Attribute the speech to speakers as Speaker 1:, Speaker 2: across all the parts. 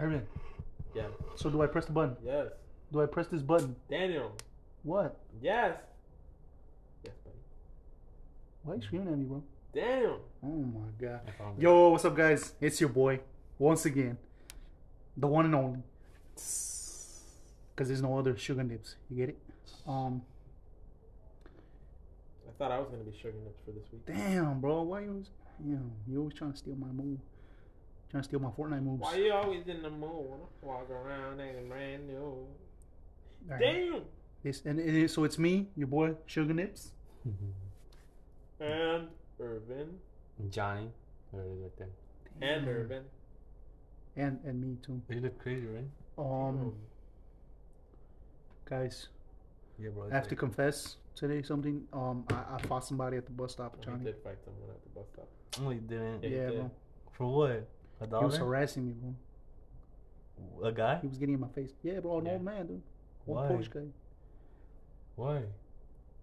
Speaker 1: Irvin.
Speaker 2: Yes.
Speaker 1: So do I press the button?
Speaker 2: Yes.
Speaker 1: Do I press this button?
Speaker 2: Daniel.
Speaker 1: What?
Speaker 2: Yes. Yes, buddy.
Speaker 1: Why are you screaming at me, bro?
Speaker 2: Daniel.
Speaker 1: Oh my god.
Speaker 3: I found it.
Speaker 1: Yo, what's up, guys? It's your boy once again, the one and only. Cause there's no other sugar nips. You get it? Um,
Speaker 2: I thought I was gonna be sugar nips for this week.
Speaker 1: damn, bro. Why you always? Damn, you always trying to steal my move. Trying to steal my Fortnite moves.
Speaker 2: Why you always in the mood? when I Walk around acting brand new.
Speaker 1: All right.
Speaker 2: Damn.
Speaker 1: This and it is, so it's me, your boy Sugar Nips.
Speaker 2: And Irvin.
Speaker 3: Johnny. There it is right there.
Speaker 2: And
Speaker 1: Damn.
Speaker 2: Irvin.
Speaker 1: and and me too.
Speaker 3: You look crazy, right?
Speaker 1: Um, guys,
Speaker 3: Yeah, bro.
Speaker 1: I have to confess today something. Um, I, I fought somebody at the bus stop,
Speaker 2: He
Speaker 1: Johnny.
Speaker 2: did fight someone at the bus stop.
Speaker 3: No, you didn't.
Speaker 2: Yeah, he
Speaker 1: Yeah,
Speaker 2: did.
Speaker 1: bro.
Speaker 3: For what? A
Speaker 1: He was harassing me, bro.
Speaker 3: A guy?
Speaker 1: He was getting in my face. Yeah, bro, an
Speaker 2: Yeah.
Speaker 1: old man, dude.
Speaker 3: Why?
Speaker 1: Polish guy.
Speaker 3: Why?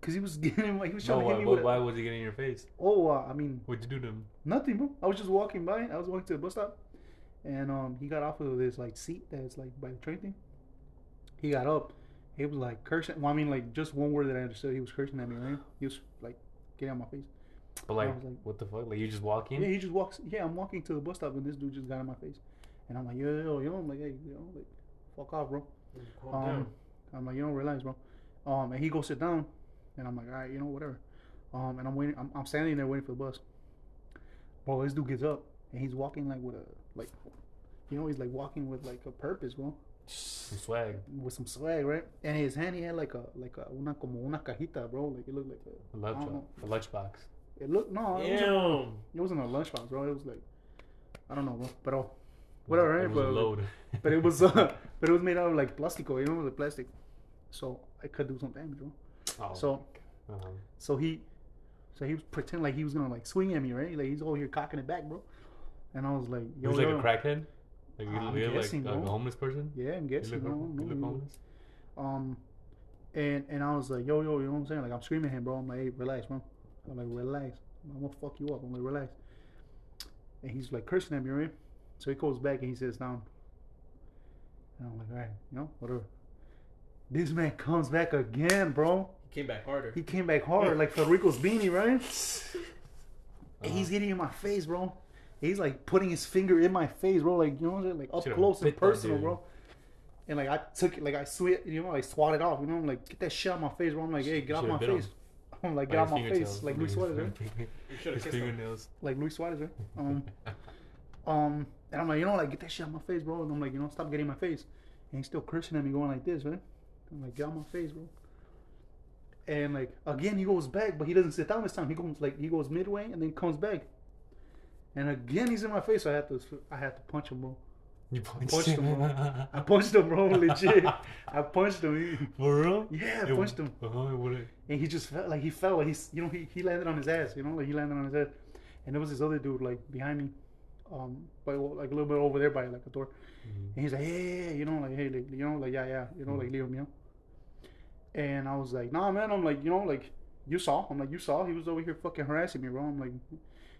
Speaker 1: Cause he was getting, he was
Speaker 3: No,
Speaker 1: trying to
Speaker 3: why,
Speaker 1: hit me
Speaker 3: why,
Speaker 1: with.
Speaker 3: why was he getting in your face?
Speaker 1: Oh, uh, I mean,
Speaker 3: What'd you do to him?
Speaker 1: nothing, bro. I was just walking by. I was walking to the bus stop, and um, he got off of this like seat that's like by the train thing. He got up. He was like cursing. Well, I mean, like just one word that I understood. He was cursing at me, right? He was like getting on my face.
Speaker 3: But like,
Speaker 1: like-
Speaker 3: what the fuck? Like you just walk in?
Speaker 1: Yeah, he just walks. Yeah, I'm walking to the bus stop, and this dude just got in my face, and I'm like, yo, yo, yo, I'm like, hey, you know, like, fuck off, bro.
Speaker 2: Calm
Speaker 1: Um,
Speaker 2: down.
Speaker 1: I'm like, you don't realize, bro. Um, and he goes sit down, and I'm like, all right, you know, whatever. Um, and I'm waiting. I'm, I'm standing there waiting for the bus. Bro, this dude gets up, and he's walking like with a like, you know, he's like walking with like a purpose, bro,
Speaker 3: Some swag.
Speaker 1: with some swag, right? And his hand, he had like a like a una como una cajita, bro. Like it looked like a.
Speaker 3: A lunch,
Speaker 1: I don't know.
Speaker 3: a lunchbox.
Speaker 1: It looked no, it wasn't, it wasn't a lunchbox, bro. It was like, I don't know, bro. But oh, whatever, right?
Speaker 3: It was
Speaker 1: But-
Speaker 3: load.
Speaker 1: but it was uh, but it was made out of like plastico, you know, like plastic. So I could do some damage, bro.
Speaker 3: Oh,
Speaker 1: So
Speaker 3: uh-huh.
Speaker 1: so he so he was pretending like he was gonna like swing at me, right? Like he's over here cocking it back, bro. And I was like,
Speaker 3: He
Speaker 1: yo,
Speaker 3: was like
Speaker 1: yo.
Speaker 3: a crackhead? Like you
Speaker 1: I'm
Speaker 3: look like
Speaker 1: guessing,
Speaker 3: a homeless person?
Speaker 1: Yeah, I'm
Speaker 3: You
Speaker 1: guessing.
Speaker 3: look,
Speaker 1: I don't
Speaker 3: you look homeless?
Speaker 1: Um, and and I was like, yo, yo, you know what I'm saying? Like I'm screaming at him, bro. I'm like, hey, relax, bro. I'm like, relax. I'm gonna fuck you up. I'm like, relax. And he's like cursing at me, right? So he goes back and he sits down. And I'm like, all right, you know, whatever. This man comes back again, bro.
Speaker 2: He came back harder.
Speaker 1: He came back hard like Federico's beanie, right? And
Speaker 3: Uh-huh.
Speaker 1: he's getting in my face, bro. He's like putting his finger in my face, bro. Like you know what I'm saying? Like up
Speaker 3: Should've
Speaker 1: close and personal, bro. And like I took it, like I sweat, you know, like swatted off. You know, I'm like get that shit out my face, bro. I'm like, hey, get off
Speaker 3: Should've
Speaker 1: my
Speaker 3: face. him.
Speaker 1: Face. I'm like,
Speaker 3: By
Speaker 1: get out my face, like Luis Suarez, right?
Speaker 2: You should have kissed him.
Speaker 3: fingernails.
Speaker 1: Like Luis Suarez, right? Um, um, and I'm like, you know, like get that shit out my face, bro. And I'm like, you know, stop getting my face. And he's still cursing at me, going like this, right? I'm like, get out my face, bro. And like again, he goes back, but he doesn't sit down this time. He goes like he goes midway and then comes back. And again, he's in my face. So I had to, I had to punch him, bro.
Speaker 3: You punched,
Speaker 1: Punched him,
Speaker 3: him.
Speaker 1: I punched him, bro. Legit, I punched him.
Speaker 3: For real?
Speaker 1: Yeah, I
Speaker 3: It-
Speaker 1: punched him,
Speaker 3: Uh-huh, it
Speaker 1: and he just felt like he fell. Like he's, you know, he, he landed on his ass. You know, like he landed on his ass. And there was this other dude like behind me, um, by like a little bit over there by like a door.
Speaker 3: Mhm.
Speaker 1: And he's like, yeah, yeah, you know, like, hey, like, you know, like, yeah, yeah, you know, like, leave him, you know. And I was like, nah, man, I'm like, you know, like, you saw. I'm like, you saw. He was over here fucking harassing me, bro. I'm like,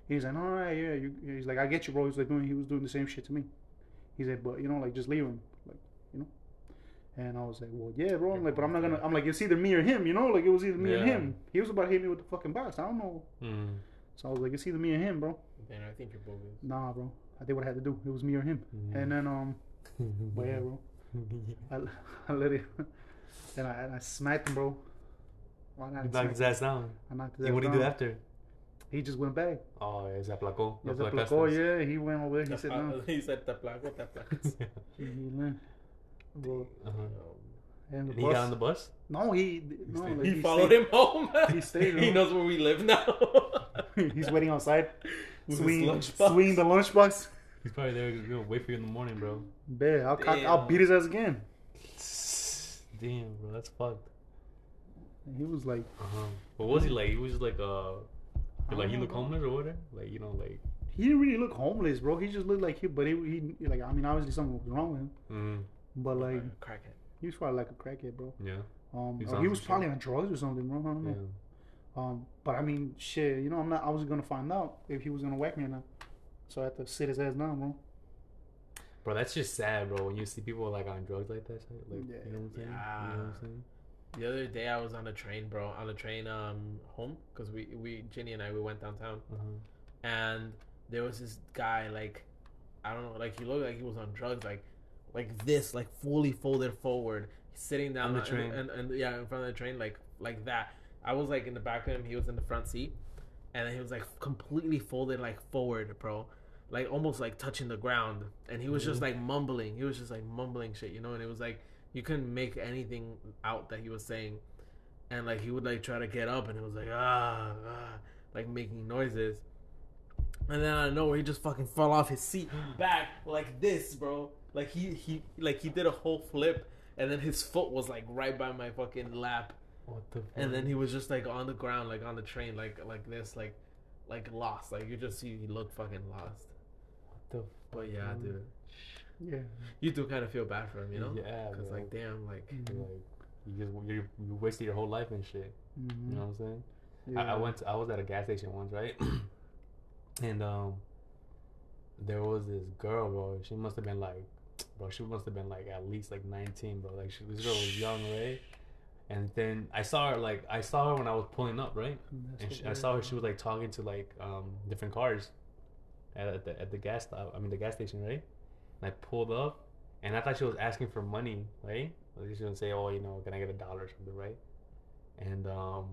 Speaker 1: he's like, all right, yeah. You, he's like, I get you, bro. He's like doing, he was doing the same shit to me. He's said, but you know, like, just leave him, like, you know. And I was like, well, yeah, bro. I'm like, but I'm not gonna. I'm like, it's either me or him, you know. Like, it was either me or
Speaker 3: Yeah.
Speaker 1: him. He was about to hit me with the fucking box. I don't know.
Speaker 3: Mhm.
Speaker 1: So I was like, it's either me or him, bro.
Speaker 2: Man, I think you're bogus.
Speaker 1: Nah, bro. I did what I had to do. It was me or him.
Speaker 3: Mhm.
Speaker 1: And then um, but yeah, bro. I, I let it, and I, and I smacked him, bro. Why not?
Speaker 3: You knocked his ass down.
Speaker 1: I knocked his
Speaker 3: And what
Speaker 1: ass
Speaker 3: did he do after?
Speaker 1: He just went back.
Speaker 3: Oh, yeah, se aplacó.
Speaker 1: He,
Speaker 3: Lo
Speaker 1: like,
Speaker 3: aplacaste.
Speaker 1: oh yeah, he went over there. He said no.
Speaker 2: he said te placo, te placas.
Speaker 1: He, he went. Bro,
Speaker 3: Uh-huh.
Speaker 1: and the
Speaker 3: And he got on
Speaker 1: bus.
Speaker 3: the bus?
Speaker 1: No, he no.
Speaker 3: stayed-
Speaker 1: Like,
Speaker 2: he,
Speaker 1: he
Speaker 2: followed
Speaker 1: stayed-
Speaker 2: him home.
Speaker 1: He stayed,
Speaker 2: he knows where we live now.
Speaker 1: He's waiting outside,
Speaker 2: With his
Speaker 1: swinging,
Speaker 2: lunchbox.
Speaker 1: swinging the lunchbox.
Speaker 3: He's probably there you know, wait for you in the morning, bro.
Speaker 1: Bet I'll cock, I'll beat his ass again.
Speaker 3: Damn, bro, that's fucked.
Speaker 1: He was like,
Speaker 3: Uh-huh. What was he like? He was just like, uh,
Speaker 1: I
Speaker 3: like he
Speaker 1: don't
Speaker 3: looked
Speaker 1: know.
Speaker 3: homeless or whatever? Like, you know, like,
Speaker 1: he didn't really look homeless, bro. He just looked like he, but he, he like I mean, obviously something was wrong with him.
Speaker 3: mm,
Speaker 1: But like
Speaker 2: crackhead.
Speaker 1: he was probably like a crackhead, bro.
Speaker 3: yeah,
Speaker 1: Um,
Speaker 3: He's
Speaker 1: or
Speaker 3: on
Speaker 1: he
Speaker 3: some
Speaker 1: was
Speaker 3: shit.
Speaker 1: probably on drugs or something, bro. I don't
Speaker 3: yeah.
Speaker 1: Um, but I mean, shit, you know, I'm not. I was gonna find out if he was gonna whack me or not. So I had to sit his ass down, bro.
Speaker 3: bro, that's just sad, bro. When you see people like on drugs like that, like
Speaker 1: Yeah.
Speaker 3: you know what I'm saying? You know
Speaker 2: Yeah.
Speaker 3: what I'm saying?
Speaker 2: The other day I was on a train, bro. On a train um home because we we Ginny and I we went downtown
Speaker 3: Uh-huh.
Speaker 2: and there was this guy like I don't know like he looked like he was on drugs like like this like fully folded forward sitting down
Speaker 3: On the
Speaker 2: and-
Speaker 3: train.
Speaker 2: and, and, yeah in front of the train like like that. I was like in the back of him. He was in the front seat, and then he was like completely folded like forward, bro. Like almost like touching the ground, and he was just like mumbling. He was just like mumbling shit, you know. And it was like you couldn't make anything out that he was saying, and like he would like try to get up, and it was like ah, ah like making noises. And then I know he just fucking fell off his seat back like this, bro. Like he he like he did a whole flip, and then his foot was like right by my fucking lap,
Speaker 3: What the? Fuck?
Speaker 2: and then he was just like on the ground, like on the train, like like this, like like lost. Like you just see he looked fucking lost.
Speaker 3: What the?
Speaker 2: But yeah, dude,
Speaker 1: Yeah.
Speaker 2: you do kind of feel bad for him, you know?
Speaker 3: Yeah,
Speaker 2: Cause like damn, like
Speaker 3: You're like you just you you wasted your whole life and shit.
Speaker 1: Mhm.
Speaker 3: You know what I'm saying?
Speaker 1: Yeah.
Speaker 3: I, I went. To, I was at a gas station once, right? and um, there was this girl, bro. She must have been like, bro. She must have been like at least like 19, bro. Like she, this girl was young, right? And then I saw her like I saw her when I was pulling up, right?
Speaker 1: That's
Speaker 3: And she, I saw her. She was like talking to like um different cars at, at the at the gas stop. I mean the gas station, right? And I pulled up, and I thought she was asking for money, right? Like she was gonna say, "Oh, you know, can I get a dollar or something, right?" And um,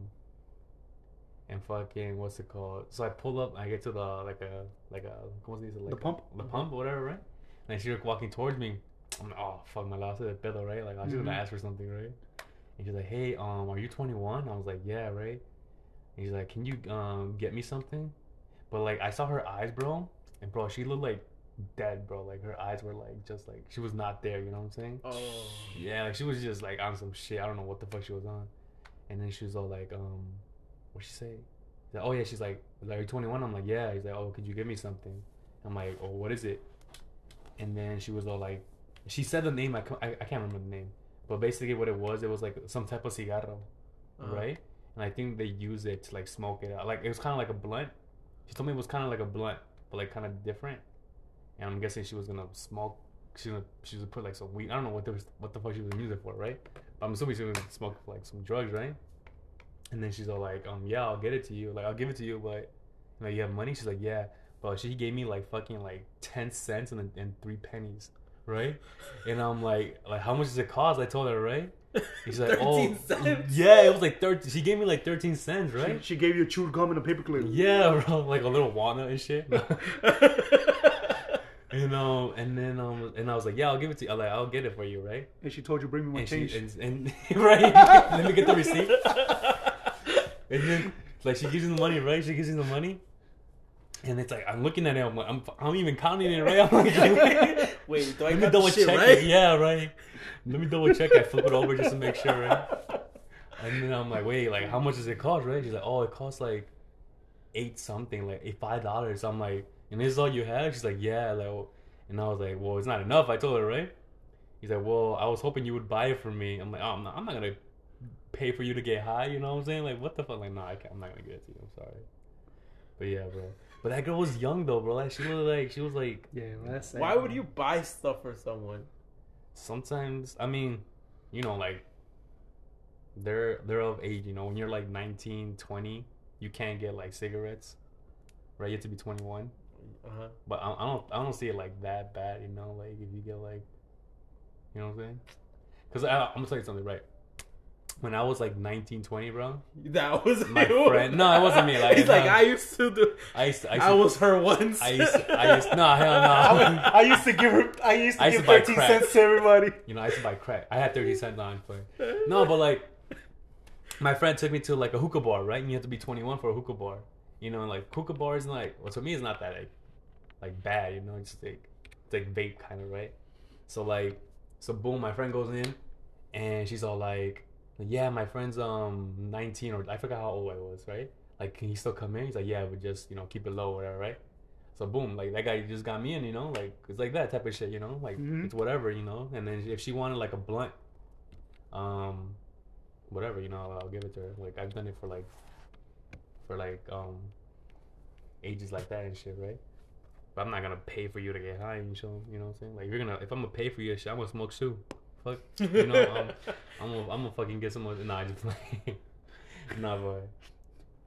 Speaker 3: and fucking what's it called? So I pull up. I get to the like a like a ¿cómo se dice? Like
Speaker 1: The
Speaker 3: a-
Speaker 1: pump?
Speaker 3: the pump, whatever, right? And she's like walking towards me. I'm like, oh fuck, my last de pedo, right? Like I was
Speaker 1: Mhm.
Speaker 3: gonna ask for something, right? And she's like, hey, um, are you 21? I was like, yeah, right. And he's like, can you um get me something? But like I saw her eyes, bro, and bro, she looked like dead, bro. Like her eyes were like just like she was not there. You know what I'm saying?
Speaker 2: oh
Speaker 3: Yeah, like she was just like on some shit. I don't know what the fuck she was on. And then she was all like, um, what'd she say? Like, oh yeah, she's like, you 21? I'm like, yeah. He's like, oh, could you give me something? I'm like, oh, what is it? And then she was all like, she said the name. I, I, I can't remember the name, but basically what it was, it was like some type of cigarro,
Speaker 2: Uh-huh.
Speaker 3: right? And I think they use it to like smoke it out. Like it was kind of like a blunt. She told me it was kind of like a blunt, but like kind of different. And I'm guessing she was gonna smoke. She's gonna she was gonna put like some weed. I don't know what the what the fuck she was gonna use it for, right? But I'm assuming she was gonna smoke like some drugs, right? And then she's all like, um, yeah, I'll get it to you. Like I'll give it to you, but like you have money. She's like, yeah. But she gave me like fucking like ten cents and and three pennies, right? And I'm like, like how much does it cost? I told her, right? He's like, oh,
Speaker 2: cents?
Speaker 3: yeah. It was like thirteen. She gave me like thirteen cents, right?
Speaker 1: She, she gave you a chewed gum and a paperclip.
Speaker 3: Yeah, bro, like a little walnut and shit. and um, and then um, and I was like, yeah, I'll give it to you. I'm like, I'll get it for you, right?
Speaker 1: And she told you, bring me my
Speaker 3: And
Speaker 1: change.
Speaker 3: she and, and right, let me get the receipt. And then like she gives you the money, right? She gives you the money. And it's like I'm looking at it. I'm like I'm, I'm even counting it, right? I'm like,
Speaker 2: Wait, do I
Speaker 3: let me double
Speaker 2: the shit
Speaker 3: check
Speaker 2: right?
Speaker 3: it. Yeah, right. Let me double check. I flip it over just to make sure, right? And then I'm like, wait, like how much does it cost, right? She's like, oh, it costs like eight something, like eight five dollars. I'm like, and this is all you have? She's like, yeah. Like, and I was like, well, it's not enough. I told her, right? He's like, well, I was hoping you would buy it for me. I'm like, oh, I'm not, I'm not gonna pay for you to get high. You know what I'm saying? Like, what the fuck? Like, no, I can't, I'm not gonna get it to you. I'm sorry. But yeah, bro. But that girl was young though, bro. Like, she was like, she was like,
Speaker 1: yeah, that's sad.
Speaker 2: Why would you buy stuff for someone?
Speaker 3: sometimes I mean, you know, like they're they're of age, you know, when you're like 19, 20, you can't get like cigarettes. Right? You have to be 21.
Speaker 2: Uh huh.
Speaker 3: But I, I don't I don't see it like that bad, you know, like if you get like you know what I'm saying? Cuz I'm to tell you something, right? When I was like 19, 20, bro,
Speaker 2: That was
Speaker 3: My
Speaker 2: you.
Speaker 3: friend- no, it wasn't me, like,
Speaker 2: he's like. I used to do.
Speaker 3: I used to, I,
Speaker 2: I,
Speaker 3: used to,
Speaker 2: was her once.
Speaker 3: I used to, I used no, hell
Speaker 1: I,
Speaker 3: no.
Speaker 1: would- I used to give her. I used to
Speaker 3: I used
Speaker 1: give thirteen
Speaker 3: crack.
Speaker 1: cents to everybody.
Speaker 3: You know, I used to buy crack. I had 30 cent on play. No, but like, my friend took me to like a hookah bar, right? And you have to be 21 for a hookah bar. You know, and like hookah bars, like, well, to me, it's not that like, like bad. You know, it's like, it's like vape kind of, right? So like, so boom, my friend goes in, and she's all like, yeah, my friend's um 19 or I forgot how old I was, right? Like, can he still come in? He's like, yeah, but just you know keep it low, or whatever, right? So boom, like that guy just got me in, you know, like it's like that type of shit, you know, like
Speaker 1: Mhm.
Speaker 3: it's whatever, you know. And then if she wanted like a blunt, um, whatever, you know, I'll give it to her. Like I've done it for like, for like um, ages like that and shit, right? But I'm not gonna pay for you to get high and show. You know what I'm saying? Like you're gonna if I'm gonna pay for your shit, I'm gonna smoke too. Fuck, you know, um, I'm gonna I'm gonna fucking get some. Nah, I just play. nah, boy.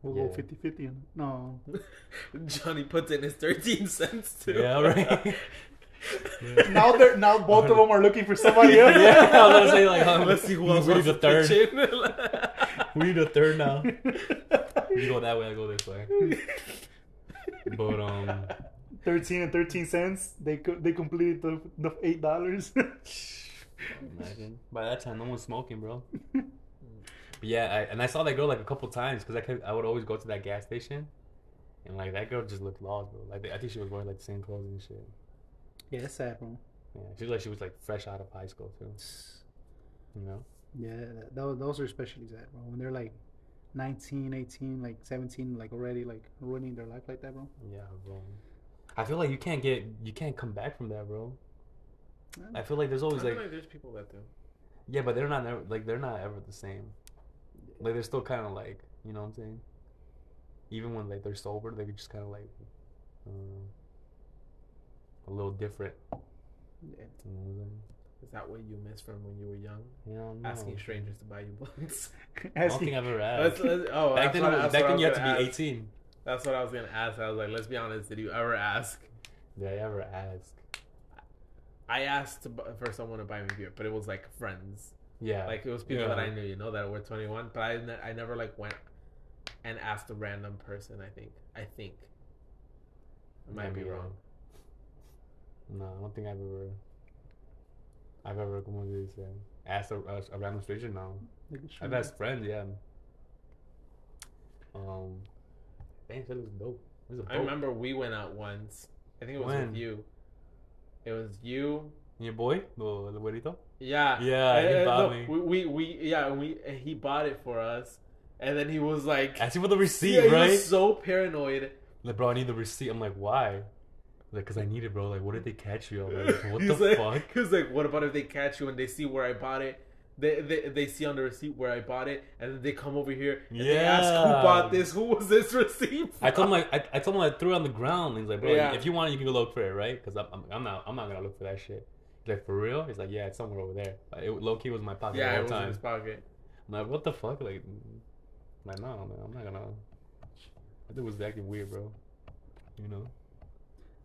Speaker 1: We'll
Speaker 3: Yeah.
Speaker 1: go 50 50. No.
Speaker 2: Johnny puts in his 13 cents too.
Speaker 3: yeah, right.
Speaker 1: now they're now both of them are looking for somebody else.
Speaker 3: yeah, I was gonna say like, um,
Speaker 2: Let's see who else
Speaker 3: we
Speaker 2: wants
Speaker 3: need a third.
Speaker 2: pitch.
Speaker 3: We need a third now. You go that way, I go this way. But um,
Speaker 1: 13 and 13 cents. They co- they completed the, the eight dollars.
Speaker 3: imagine by that time no one's smoking, bro. But yeah, I, and I saw that girl like a couple times because I kept, I would always go to that gas station, and like that girl just looked lost, bro. Like I think she was wearing like the same clothes and shit.
Speaker 1: yeah, it's sad, bro.
Speaker 3: Yeah, she was like she was like fresh out of high school too. You know?
Speaker 1: Yeah, that, those, those are especially sad, bro. When they're like 19, 18, like 17, like already like ruining their life like that, bro.
Speaker 3: Yeah, bro. I feel like you can't get you can't come back from that, bro. I feel like there's
Speaker 2: I
Speaker 3: always
Speaker 2: feel
Speaker 3: like
Speaker 2: like there's people that do.
Speaker 3: yeah, but they're not never, like they're not ever the same. Like they're still kind of like you know what I'm saying. Even when like they're sober, they could just kind of like um, a little different.
Speaker 1: Yeah.
Speaker 3: You know what I'm saying?
Speaker 2: Is that what you miss from when you were young?
Speaker 3: You know, no.
Speaker 2: Asking strangers to buy you blunts.
Speaker 3: I don't think I've ever asked.
Speaker 2: let's- oh,
Speaker 3: back then,
Speaker 2: what-
Speaker 3: it was-
Speaker 2: that's
Speaker 3: back then you had to be
Speaker 2: ask.
Speaker 3: 18.
Speaker 2: That's what I was gonna ask. I was like, let's be honest. Did you ever ask?
Speaker 3: Did I ever ask?
Speaker 2: I asked to, for someone to buy me beer, but it was like friends.
Speaker 3: Yeah.
Speaker 2: Like it was people
Speaker 3: Yeah.
Speaker 2: that I knew, you know, that were 21. But I, ne- I never like went and asked a random person. I think. I think. I might be
Speaker 3: Maybe,
Speaker 2: wrong.
Speaker 3: No, I don't think I've ever. I've ever come on this uh, asked a, a, a random stranger. No,
Speaker 1: Like a
Speaker 3: I've asked friends. Yeah. Um, damn, that looks dope. There's a boat.
Speaker 2: I remember we went out once. I think it was
Speaker 3: When?
Speaker 2: with you. It was you.
Speaker 3: And your boy, the güerito.
Speaker 2: Yeah.
Speaker 3: Yeah, he
Speaker 2: Uh,
Speaker 3: bought
Speaker 2: no,
Speaker 3: me.
Speaker 2: We, we we yeah we he bought it for us, and then he was like,
Speaker 3: Ask him for the receipt,
Speaker 2: yeah, he
Speaker 3: right?
Speaker 2: was so paranoid.
Speaker 3: like, bro, I need the receipt. I'm like, why? Like, cause I need it, bro. Like, what did they catch you? I'm like, what the
Speaker 2: like,
Speaker 3: fuck?
Speaker 2: He was like, what about if they catch you and they see where I bought it? They, they, they see on the receipt where I bought it, and then they come over here and they ask who bought this, who was this receipt?
Speaker 3: I told
Speaker 2: from?
Speaker 3: him I, I, I told him I threw it on the ground. He's like, bro,
Speaker 2: Yeah.
Speaker 3: if you want, it, you can go look for it, right? Because I'm, I'm, I'm not I'm not gonna look for that shit. He's like, for real? He's like, yeah, it's somewhere over there. Like, it, low key was in my pocket
Speaker 2: yeah, it was
Speaker 3: whole
Speaker 2: in his pocket.
Speaker 3: I'm like, what the fuck? Like, mm, like no, man, I'm not gonna. That was acting weird, bro. You know.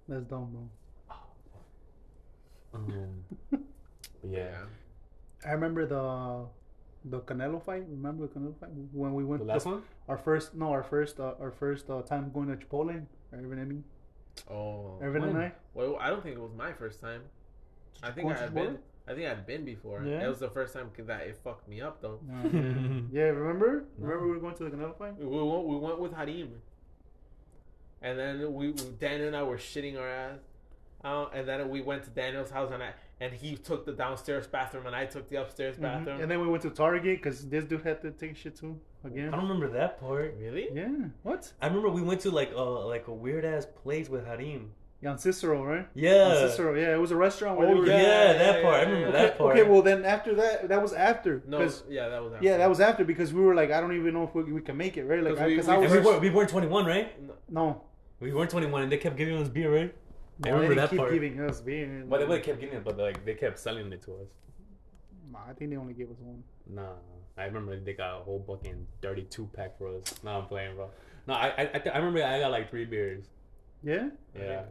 Speaker 1: That's dumb, bro.
Speaker 3: Um, but yeah,
Speaker 1: I remember the the Canelo fight. Remember the Canelo fight when we went
Speaker 3: the last one.
Speaker 1: our first no our first uh, our first uh, time going to Chipotle. Irvin and me,
Speaker 2: Oh,
Speaker 1: Irvin and
Speaker 3: When?
Speaker 1: I.
Speaker 2: well, I don't think it was my first time. I think I
Speaker 1: to
Speaker 2: had been. I think I'd been before.
Speaker 1: Yeah?
Speaker 2: It was the first time that it fucked me up though.
Speaker 1: Uh, yeah, remember?
Speaker 3: No.
Speaker 1: Remember we were going to the Canelo fight?
Speaker 2: We went, we went with Harim. And then we, we Daniel and I were shitting our ass. Uh, and then we went to Daniel's house and I and he took the downstairs bathroom and I took the upstairs
Speaker 1: Mhm.
Speaker 2: bathroom.
Speaker 1: And then we went to Target because this dude had to take shit too again.
Speaker 3: I don't remember that part.
Speaker 2: really?
Speaker 1: Yeah. What?
Speaker 3: I remember we went to like a like a weird ass place with Harim.
Speaker 1: Yeah, on Cicero, right? Yeah, On
Speaker 3: Yeah.
Speaker 1: Cicero. Yeah, it was a restaurant where
Speaker 3: Oh
Speaker 1: they were.
Speaker 3: yeah,
Speaker 2: Yeah,
Speaker 3: that
Speaker 2: yeah,
Speaker 3: part. I remember
Speaker 2: yeah.
Speaker 3: that part.
Speaker 1: Okay, well then after that, that was after.
Speaker 2: No,
Speaker 1: 'cause-
Speaker 2: yeah, that was after.
Speaker 1: yeah, that was after because we were like, I don't even know if we, we can make it, right? Like,
Speaker 2: 'Cause
Speaker 1: I,
Speaker 2: we-
Speaker 1: cause
Speaker 2: we-
Speaker 1: I was
Speaker 3: we weren't we weren't 21, right?
Speaker 1: no.
Speaker 3: We weren't 21, and they kept giving us beer, right? I
Speaker 1: no, they
Speaker 3: remember that
Speaker 1: keep
Speaker 3: part.
Speaker 1: giving us beer.
Speaker 3: But they would kept giving it, but like they kept selling it to us.
Speaker 1: Nah, I think they only gave us one.
Speaker 3: Nah, I remember they got a whole fucking 32 pack for us. No, I'm playing, bro. No, I I I, th- I remember I got like three beers.
Speaker 1: Yeah.
Speaker 3: Yeah.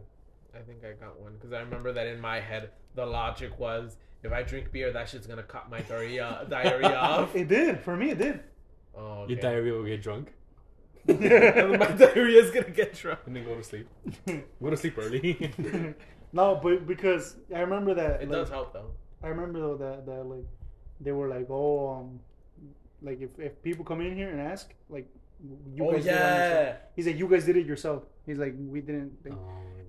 Speaker 2: I think I got one because I remember that in my head the logic was if I drink beer that shit's gonna cut my diarrhea diarrhea off.
Speaker 1: It did for me. It did.
Speaker 2: Oh,
Speaker 3: Your diarrhea will get drunk
Speaker 2: And then my diarrhea is gonna get drunk.
Speaker 3: and then go to sleep. Go to sleep early.
Speaker 1: no, but because I remember that.
Speaker 2: It
Speaker 1: like,
Speaker 2: does help though.
Speaker 1: I remember though that that like they were like, oh, um, like if if people come in here and ask, like, you
Speaker 2: oh
Speaker 1: guys did it on yourself.
Speaker 2: yeah.
Speaker 1: He's like, you guys did it yourself. He's like, we didn't.
Speaker 3: Oh,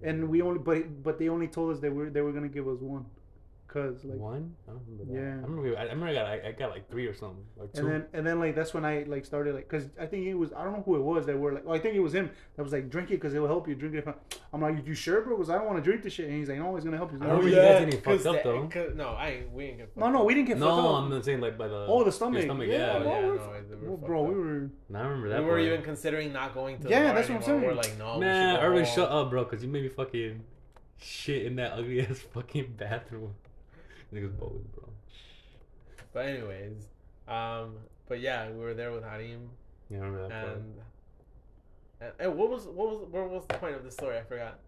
Speaker 1: and we only, but but they only told us they were they were gonna give us one, cause like.
Speaker 3: one. I don't remember that.
Speaker 1: Yeah.
Speaker 3: I remember. we- I remember I got I, I got like three or something or two.
Speaker 1: And then and then like that's when I like started like because I think it was I don't know who it was that were like oh, I think it was him that was like drink it because it will help you drink it. I'm like you sure bro because I don't want to drink this shit and he's like no it's gonna help you.
Speaker 3: I remember you guys didn't get fucked up, though.
Speaker 2: No, I ain't, we ain't get fucked
Speaker 1: no no we didn't get
Speaker 3: no,
Speaker 1: fucked up.
Speaker 3: I'm not saying like by the
Speaker 1: Oh, the stomach.
Speaker 3: Stomach,
Speaker 1: Yeah,
Speaker 3: yeah.
Speaker 2: Oh, yeah,
Speaker 1: we're-
Speaker 2: no, they were
Speaker 1: Well,
Speaker 2: fucked
Speaker 1: bro,
Speaker 2: up.
Speaker 1: we were.
Speaker 3: No, I remember that.
Speaker 2: We were
Speaker 3: part.
Speaker 2: even considering not going to.
Speaker 1: Yeah, that's what I'm saying.
Speaker 2: We're like, no,
Speaker 3: Man,
Speaker 2: we should go
Speaker 3: Irvin, shut up, bro, because you made me fucking shit in that ugly ass fucking bathroom. Niggas bold, bro.
Speaker 2: But anyways, um, but yeah, we were there with Harim,
Speaker 3: Yeah, I remember that part.
Speaker 2: and, and and what was what was what was the point of the story? I forgot.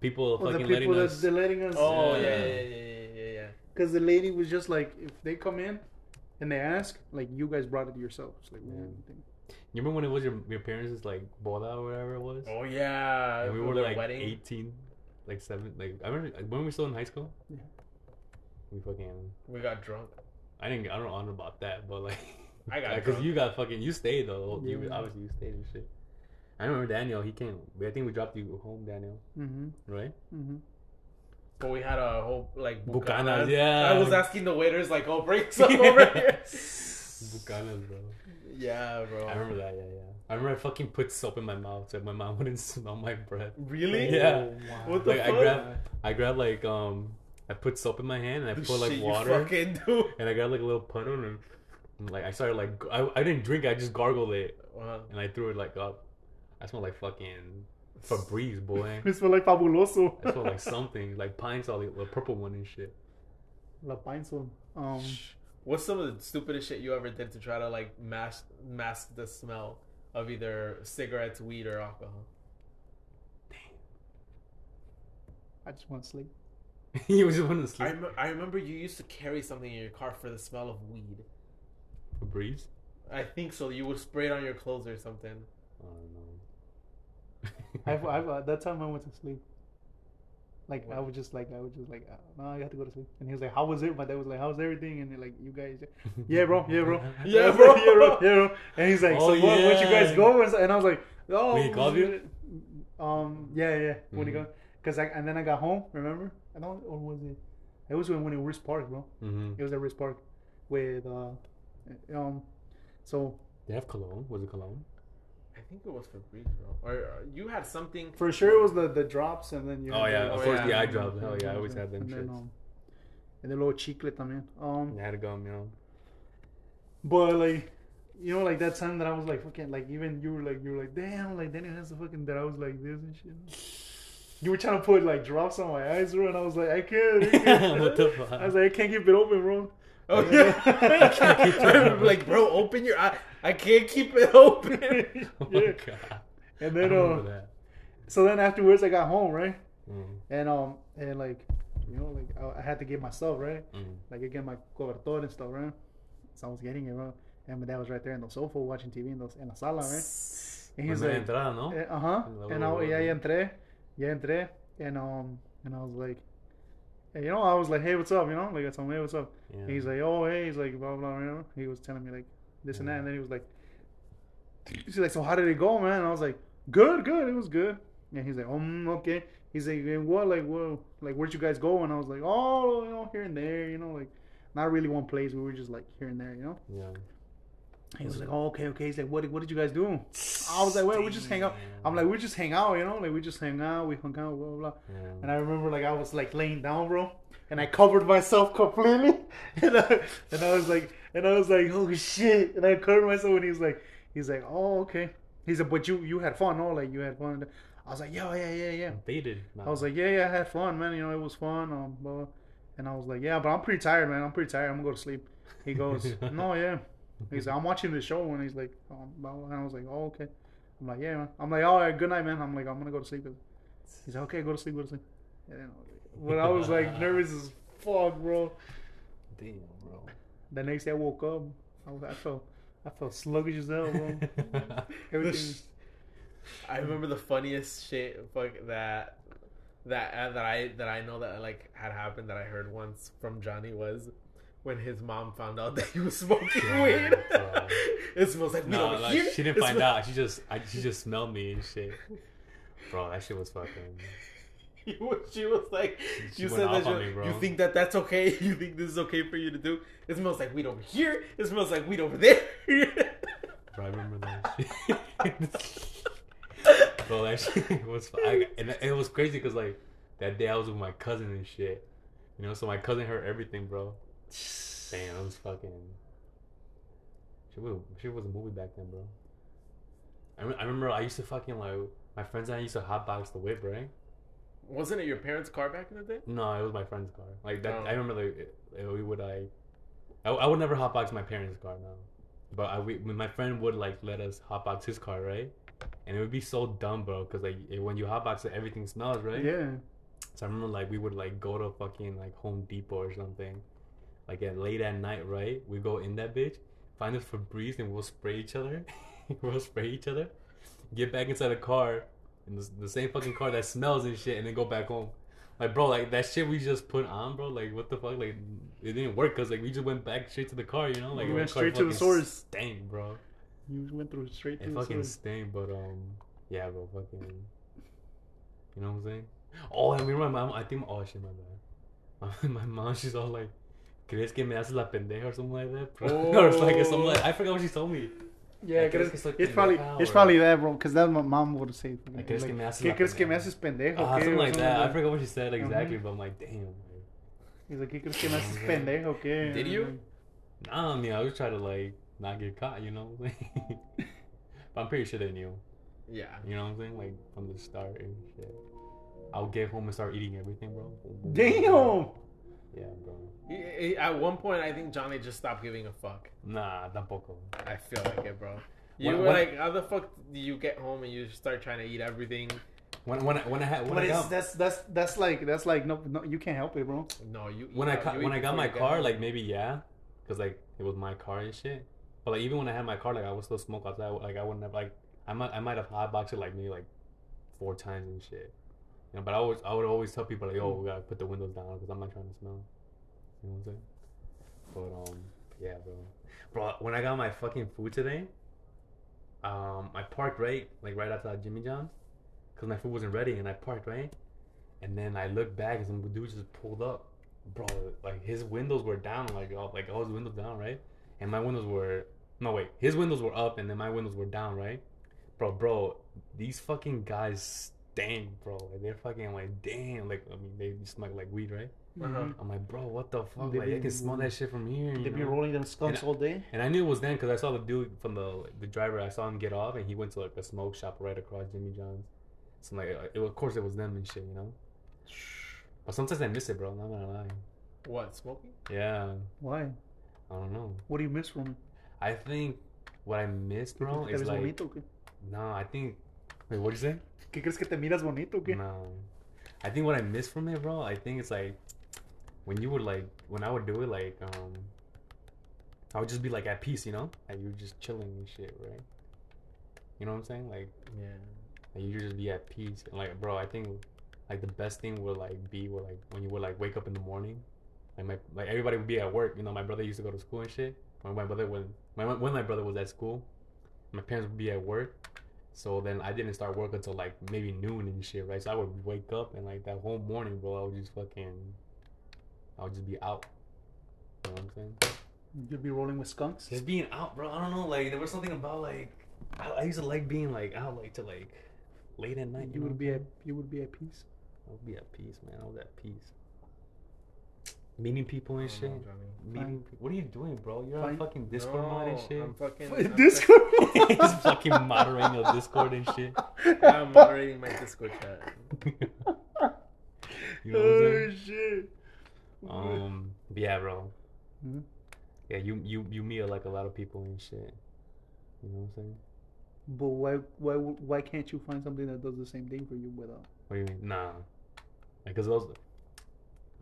Speaker 3: People
Speaker 1: Well,
Speaker 3: fucking letting
Speaker 1: people that
Speaker 3: us.
Speaker 1: they're letting us.
Speaker 2: Oh yeah,
Speaker 3: Yeah.
Speaker 2: yeah, yeah, yeah, yeah, yeah. yeah.
Speaker 1: Because the lady was just like, if they come in and they ask, like, you guys brought it yourselves. Like,
Speaker 3: Yeah.
Speaker 1: ooh,
Speaker 3: You remember when it was your your parents' like boda or whatever it was?
Speaker 2: Oh yeah,
Speaker 3: and we were like
Speaker 2: wedding.
Speaker 3: eighteen, like seven. Like I remember like, when we were still in high school.
Speaker 1: Yeah.
Speaker 3: We fucking.
Speaker 2: We got drunk.
Speaker 3: I didn't. I don't know about that, but like.
Speaker 2: I got
Speaker 3: because
Speaker 2: drunk.
Speaker 3: you got fucking. You stayed though. You
Speaker 1: Yeah.
Speaker 3: obviously you stayed and shit. I remember Daniel. He came. I think we dropped you home, Daniel.
Speaker 1: Mm-hmm.
Speaker 3: Right?
Speaker 1: Mm-hmm.
Speaker 2: But we had a whole like
Speaker 3: Bucanas,
Speaker 2: bucanas.
Speaker 3: yeah.
Speaker 2: I was asking the waiters like, "Oh, bring some over here."
Speaker 3: Bucanas, bro.
Speaker 2: Yeah, bro.
Speaker 3: I remember that. Yeah, yeah. I remember I fucking put soap in my mouth so my mom wouldn't smell my breath.
Speaker 2: Really?
Speaker 3: Yeah.
Speaker 2: What the
Speaker 3: Like I
Speaker 2: fuck?
Speaker 3: grabbed, I grabbed like um, I put soap in my hand and I
Speaker 2: The
Speaker 3: put like
Speaker 2: shit you
Speaker 3: water.
Speaker 2: fucking do.
Speaker 3: and I got like a little puddle and, and, like I started like g- I, I didn't drink I just gargled it
Speaker 2: Wow.
Speaker 3: and I threw it like up. I smelled like fucking Febreze boy.
Speaker 1: It smelled like fabuloso.
Speaker 3: I smelled like something like pine sol, like the purple one and shit.
Speaker 1: La Pinson. Um,
Speaker 2: What's some of the stupidest shit you ever did to try to like mask mask the smell of either cigarettes, weed, or alcohol? Dang.
Speaker 1: I just want to sleep.
Speaker 3: he was just wanting to
Speaker 2: I,
Speaker 3: sleep.
Speaker 2: rem- I remember you used to carry something in your car for the smell of weed.
Speaker 3: Febreze.
Speaker 2: I think so. You would spray it on your clothes or something.
Speaker 3: I don't know.
Speaker 1: I've, I've, uh, that time I went to sleep. Like I was just like I was just like uh, no I got to go to sleep and he was like how was it my dad was like how's everything and like you guys yeah bro yeah bro
Speaker 2: Yeah, bro.
Speaker 1: yeah bro yeah bro and he's like
Speaker 3: Oh,
Speaker 1: so what where'd you guys go and, I was like oh
Speaker 3: When he called you?
Speaker 1: um yeah yeah when he
Speaker 3: Mhm.
Speaker 1: go because I and then I got home remember I don't or was it it was when when it was Park bro
Speaker 3: hmm
Speaker 1: it was at Risk Park with uh um so
Speaker 3: They have cologne. Was it cologne?
Speaker 2: I think it was for Breeze, bro. Or, or you had something.
Speaker 1: for sure it was the the drops and then you
Speaker 3: Oh
Speaker 1: had
Speaker 3: yeah,
Speaker 1: the-
Speaker 3: of
Speaker 2: Oh,
Speaker 3: course
Speaker 2: yeah.
Speaker 3: the eye drops. Hell yeah, I always had them
Speaker 1: and then,
Speaker 3: shits.
Speaker 1: um, and the little chicle también. Um,
Speaker 3: They had to gum, you know.
Speaker 1: but like, you know, like that time that I was like fucking like even you were like you were like damn like then Danny has the fucking that I was like this and shit. You were trying to put like drops on my eyes, bro, and I was like I can't. I can't.
Speaker 3: What the fuck?
Speaker 1: I was like I can't keep it open, bro.
Speaker 2: Oh
Speaker 1: Yeah.
Speaker 2: yeah. I'm like, bro, open your eye. I can't keep it open.
Speaker 3: Oh my
Speaker 1: Yeah.
Speaker 3: god.
Speaker 1: And then
Speaker 3: remember
Speaker 1: uh,
Speaker 3: that.
Speaker 1: so then afterwards I got home, right,
Speaker 3: Mm,
Speaker 1: and um and like you know like I, I had to get myself right.
Speaker 3: mm.
Speaker 1: like I get my cobertor and stuff, right? So I was getting it, right? And my dad was right there in the sofa watching TV in, the, in la sala, right? And he's like,
Speaker 3: entrada, ¿no?
Speaker 1: uh huh. And I, yeah, ya entré, ya entré, and um, and I was like, hey, you know, I was like, hey, what's up? You know, like I told him, hey, what's up?
Speaker 3: Yeah.
Speaker 1: And he's like, oh, hey, he's like, blah blah, you know. He was telling me like this and that, and then he was like, he's like, so how did it go, man? And I was like, good, good, it was good. And he's like, um, okay. He's like, "Eh, what, like, what, like, where'd you guys go? And I was like, oh, you know, here and there, you know, like, not really one place. We were just like here and there, you know.
Speaker 3: yeah.
Speaker 1: He was like, oh, okay, okay. He's like, what, what did you guys do? I was like, well, we just hang out. I'm like, we just hang out, you know, like we just hang out, we hung out, blah blah. blah.
Speaker 3: Yeah.
Speaker 1: And I remember like I was like laying down, bro, and I covered myself completely, and I, and I was like, and I was like, oh shit, and I covered myself, and he's like, he's like, oh okay. He's like, but you you had fun, no? Like you had fun. I was like, yeah, yeah, yeah, yeah.
Speaker 3: Baited.
Speaker 1: I was like, yeah, yeah, I had fun, man. You know, it was fun. Um, blah, blah. and I was like, yeah, but I'm pretty tired, man. I'm pretty tired. I'm gonna go to sleep. He goes, no, yeah. He's like, I'm watching the show, and he's like, blah, blah. and I was like, oh, okay. I'm like, yeah, man. I'm like, all right, good night, man. I'm like, I'm gonna go to sleep. He's like, okay, go to sleep, go to sleep. And then, when I was like nervous as fuck, bro.
Speaker 3: damn, bro.
Speaker 1: The next day I woke up, I, was, I felt, I felt sluggish as hell, bro. Everything.
Speaker 2: I remember the funniest shit fuck that that uh, that I that I know that like had happened that I heard once from Johnny was when his mom found out that he was smoking
Speaker 3: Yeah,
Speaker 2: weed. it smells like weed
Speaker 3: no,
Speaker 2: over
Speaker 3: like
Speaker 2: here.
Speaker 3: she didn't
Speaker 2: It
Speaker 3: find out. She just, I, she just smelled me and shit. Bro, that shit was fucking.
Speaker 2: She was like,
Speaker 3: She
Speaker 2: you said that you,
Speaker 3: me,
Speaker 2: you think that that's okay? You think this is okay for you to do? It smells like weed over here. It smells like weed over there.
Speaker 3: Bro, I remember that. Bro, that shit was. I, and it was crazy because like that day I was with my cousin and shit. You know, so my cousin heard everything, bro. Damn, it was fucking. She was she was a movie back then, bro. I, rem- I remember I used to fucking like my friends and I used to hotbox the whip, right?
Speaker 2: Wasn't it your parents' car back in the day?
Speaker 3: No, it was my friend's car. Like that,
Speaker 2: Oh.
Speaker 3: I remember like it- it- we would like, I, I would never hotbox my parents' car now, but I we, my friend would like let us hotbox his car, right? And it would be so dumb, bro, because like it- when you hotbox it, everything smells, right?
Speaker 1: Yeah.
Speaker 3: So I remember like we would like go to fucking like Home Depot or something, like at late at night, right? We go in that bitch, find this Febreze, and we'll spray each other. we'll spray each other, get back inside the car, in the, the same fucking car that smells and shit, and then go back home. Like bro, like that shit we just put on, bro. Like what the fuck? Like it didn't work because like we just went back straight to the car, you know? Like
Speaker 1: We went straight to the source.
Speaker 3: Stank, bro.
Speaker 1: You went through straight to
Speaker 3: It
Speaker 1: the
Speaker 3: fucking stank, but um, yeah, bro, fucking, you know what I'm saying? Oh, I remember my mom. I think, oh shit, my bad. My, my mom, she's all like, "Crees que me haces la pendeja or something like that?" bro?" or it's like something like I forgot what she told me.
Speaker 1: Yeah,
Speaker 3: Like,
Speaker 1: crees-
Speaker 3: crees que soy
Speaker 1: it's probably
Speaker 3: pendeja
Speaker 1: it's probably that, bro. Because that's what my mom would say.
Speaker 3: Like, crees que me haces
Speaker 1: ¿Qué
Speaker 3: la
Speaker 1: crees que me haces pendejo?
Speaker 3: Ah,
Speaker 1: qué?"
Speaker 3: something
Speaker 1: Or
Speaker 3: like. I forgot what she said exactly,
Speaker 1: Mhm.
Speaker 3: but I'm like, damn. Like,
Speaker 1: He's like, ¿qué crees que me haces
Speaker 3: Okay.
Speaker 1: pendejo? ¿Qué?
Speaker 2: Did you?
Speaker 3: nah, I mean, I was trying to like not get caught, you know. but I'm pretty sure they knew.
Speaker 2: Yeah.
Speaker 3: You know what I'm saying? Like from the start and shit. I'll get home and start eating everything, bro.
Speaker 1: Damn.
Speaker 3: Yeah, bro.
Speaker 2: He- he- At one point, I think Johnny just stopped giving a fuck.
Speaker 3: Nah, tampoco.
Speaker 2: I feel like it, bro. You
Speaker 3: When-
Speaker 2: were
Speaker 3: when-
Speaker 2: like, how the fuck do you get home and you start trying to eat everything?
Speaker 3: When when I when I had when
Speaker 1: But
Speaker 3: I
Speaker 1: it's,
Speaker 3: got
Speaker 1: that's that's that's like that's like no no you can't help it, bro.
Speaker 2: No, you.
Speaker 3: when
Speaker 2: eat
Speaker 3: I ca-
Speaker 2: you
Speaker 3: when I got my car, like maybe yeah, because like it was my car and shit. But like even when I had my car, like I would still smoke outside. Like I wouldn't have like I might I might have hotboxed it like maybe like four times and shit. You know, but I always I would always tell people like, "Yo, we gotta put the windows down because I'm not trying to smell." You know what I'm saying? But um, yeah, bro. Bro, when I got my fucking food today, um, I parked right like right outside Jimmy John's because my food wasn't ready, and I parked right, and then I looked back and some dude just pulled up, bro. Like his windows were down, like all like all his windows down, right, and my windows were no wait, his windows were up, and then my windows were down, right, bro, bro. These fucking guys stank, bro. Like they're fucking like damn, like I mean they smell like weed, right?
Speaker 2: Uh-huh.
Speaker 3: I'm like, bro, what the fuck?
Speaker 1: They
Speaker 3: like I
Speaker 1: be-
Speaker 3: can smell that shit from here.
Speaker 1: They
Speaker 3: You
Speaker 1: be
Speaker 3: know?
Speaker 1: rolling them skunks
Speaker 3: And
Speaker 1: all day.
Speaker 3: And I knew it was them because I saw the dude from the the driver. I saw him get off, and he went to like a smoke shop right across Jimmy John's. So I'm like, it, of course, it was them and shit, you know. But sometimes I miss it, bro. I'm Not gonna lie.
Speaker 2: What smoking?
Speaker 3: Yeah,
Speaker 1: Why?
Speaker 3: I don't know.
Speaker 1: What do you miss from?
Speaker 3: I think what I miss, bro, is like
Speaker 1: bonito o
Speaker 3: no. I think. Wait, what did you say?
Speaker 1: ¿Qué crees que te miras bonito qué?
Speaker 3: No. I think what I miss from it, bro. I think it's like when you would like when I would do it, like um, I would just be like at peace, you know, like you're just chilling and shit, right? You know what I'm saying? Like,
Speaker 2: Yeah.
Speaker 3: like you just be at peace. And like, bro, I think like the best thing would like be would like when you would like wake up in the morning, like my like everybody would be at work. You know, my brother used to go to school and shit. When my brother when my when my brother was at school, my parents would be at work. So then I didn't start work until like maybe noon and shit, right? So I would wake up and like that whole morning, bro, I would just fucking, I would just be out. You know what I'm saying?
Speaker 1: You'd be rolling with skunks.
Speaker 3: Just being out, bro. I don't know. Like there was something about like I, I used to like being like out like to like late at night.
Speaker 1: You
Speaker 3: know
Speaker 1: would be at you would be at peace.
Speaker 3: I would be at peace, man. I was at peace. Meeting people and shit.
Speaker 2: know,
Speaker 3: Meeting. pe- What are you doing, bro? You're
Speaker 1: Fine.
Speaker 3: on fucking Discord mod and shit.
Speaker 2: I'm fucking.
Speaker 1: Fucking
Speaker 2: I'm
Speaker 1: Discord.
Speaker 3: He's fucking moderating your Discord and shit.
Speaker 2: fucking- I'm moderating my Discord chat.
Speaker 3: you know what I'm saying?
Speaker 1: oh shit.
Speaker 3: Um, but yeah, bro.
Speaker 1: Mhm.
Speaker 3: Yeah, you you you meet like a lot of people and shit. You know what I'm saying?
Speaker 1: But why why why can't you find something that does the same thing for you without?
Speaker 3: What do you mean? Nah, because those,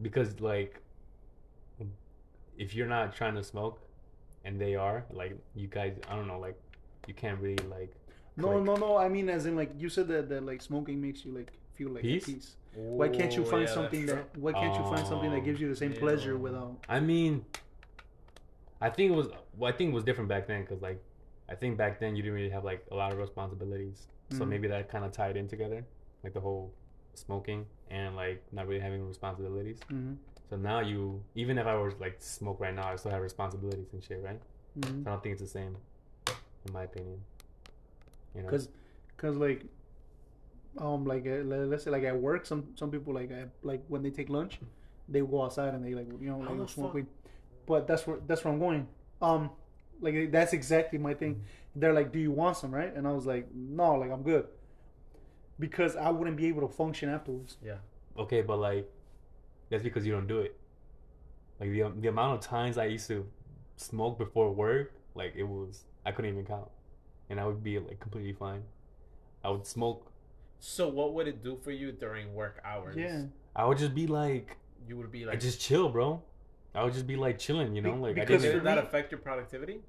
Speaker 3: because like, if you're not trying to smoke, and they are, like, you guys, I don't know, like, you can't really like.
Speaker 1: No,
Speaker 3: click.
Speaker 1: no, no. I mean, as in like you said that that like smoking makes you like feel like
Speaker 3: Peace?
Speaker 1: at peace. Why can't you find
Speaker 2: yeah,
Speaker 1: something that? Why can't you find something that gives you the same
Speaker 2: yeah.
Speaker 1: pleasure without?
Speaker 3: I mean, I think it was. Well, I think it was different back then because like, I think back then you didn't really have like a lot of responsibilities, so
Speaker 1: Mhm.
Speaker 3: maybe that kind of tied in together, like the whole smoking and like not really having responsibilities.
Speaker 1: Mm-hmm.
Speaker 3: So now you, even if I was like to smoke right now, I still have responsibilities and shit, right?
Speaker 1: Mm-hmm.
Speaker 3: I don't think it's the same, in my opinion. You know,
Speaker 1: Cause, cause like, um, like uh, let's say like at work, some some people like uh, like when they take lunch, they go outside and they like you know like
Speaker 2: the
Speaker 1: smoke
Speaker 2: fuck-
Speaker 1: weed. But that's where that's where I'm going. Um, like that's exactly my thing. They're like, "Do you want some?" Right? And I was like, "No, like I'm good," because I wouldn't be able to function afterwards.
Speaker 2: Yeah.
Speaker 3: okay, but like that's because you don't do it. Like the the amount of times I used to smoke before work, like it was I couldn't even count, and I would be like completely fine. I would smoke.
Speaker 2: So what would it do for you during work hours?
Speaker 1: Yeah.
Speaker 3: I would just be like,
Speaker 2: You would be like, I
Speaker 3: just chill, bro. I would just be like chilling, you know,
Speaker 1: Be-
Speaker 3: like I
Speaker 1: because
Speaker 3: didn't.
Speaker 2: did that
Speaker 1: me-
Speaker 2: affect your productivity?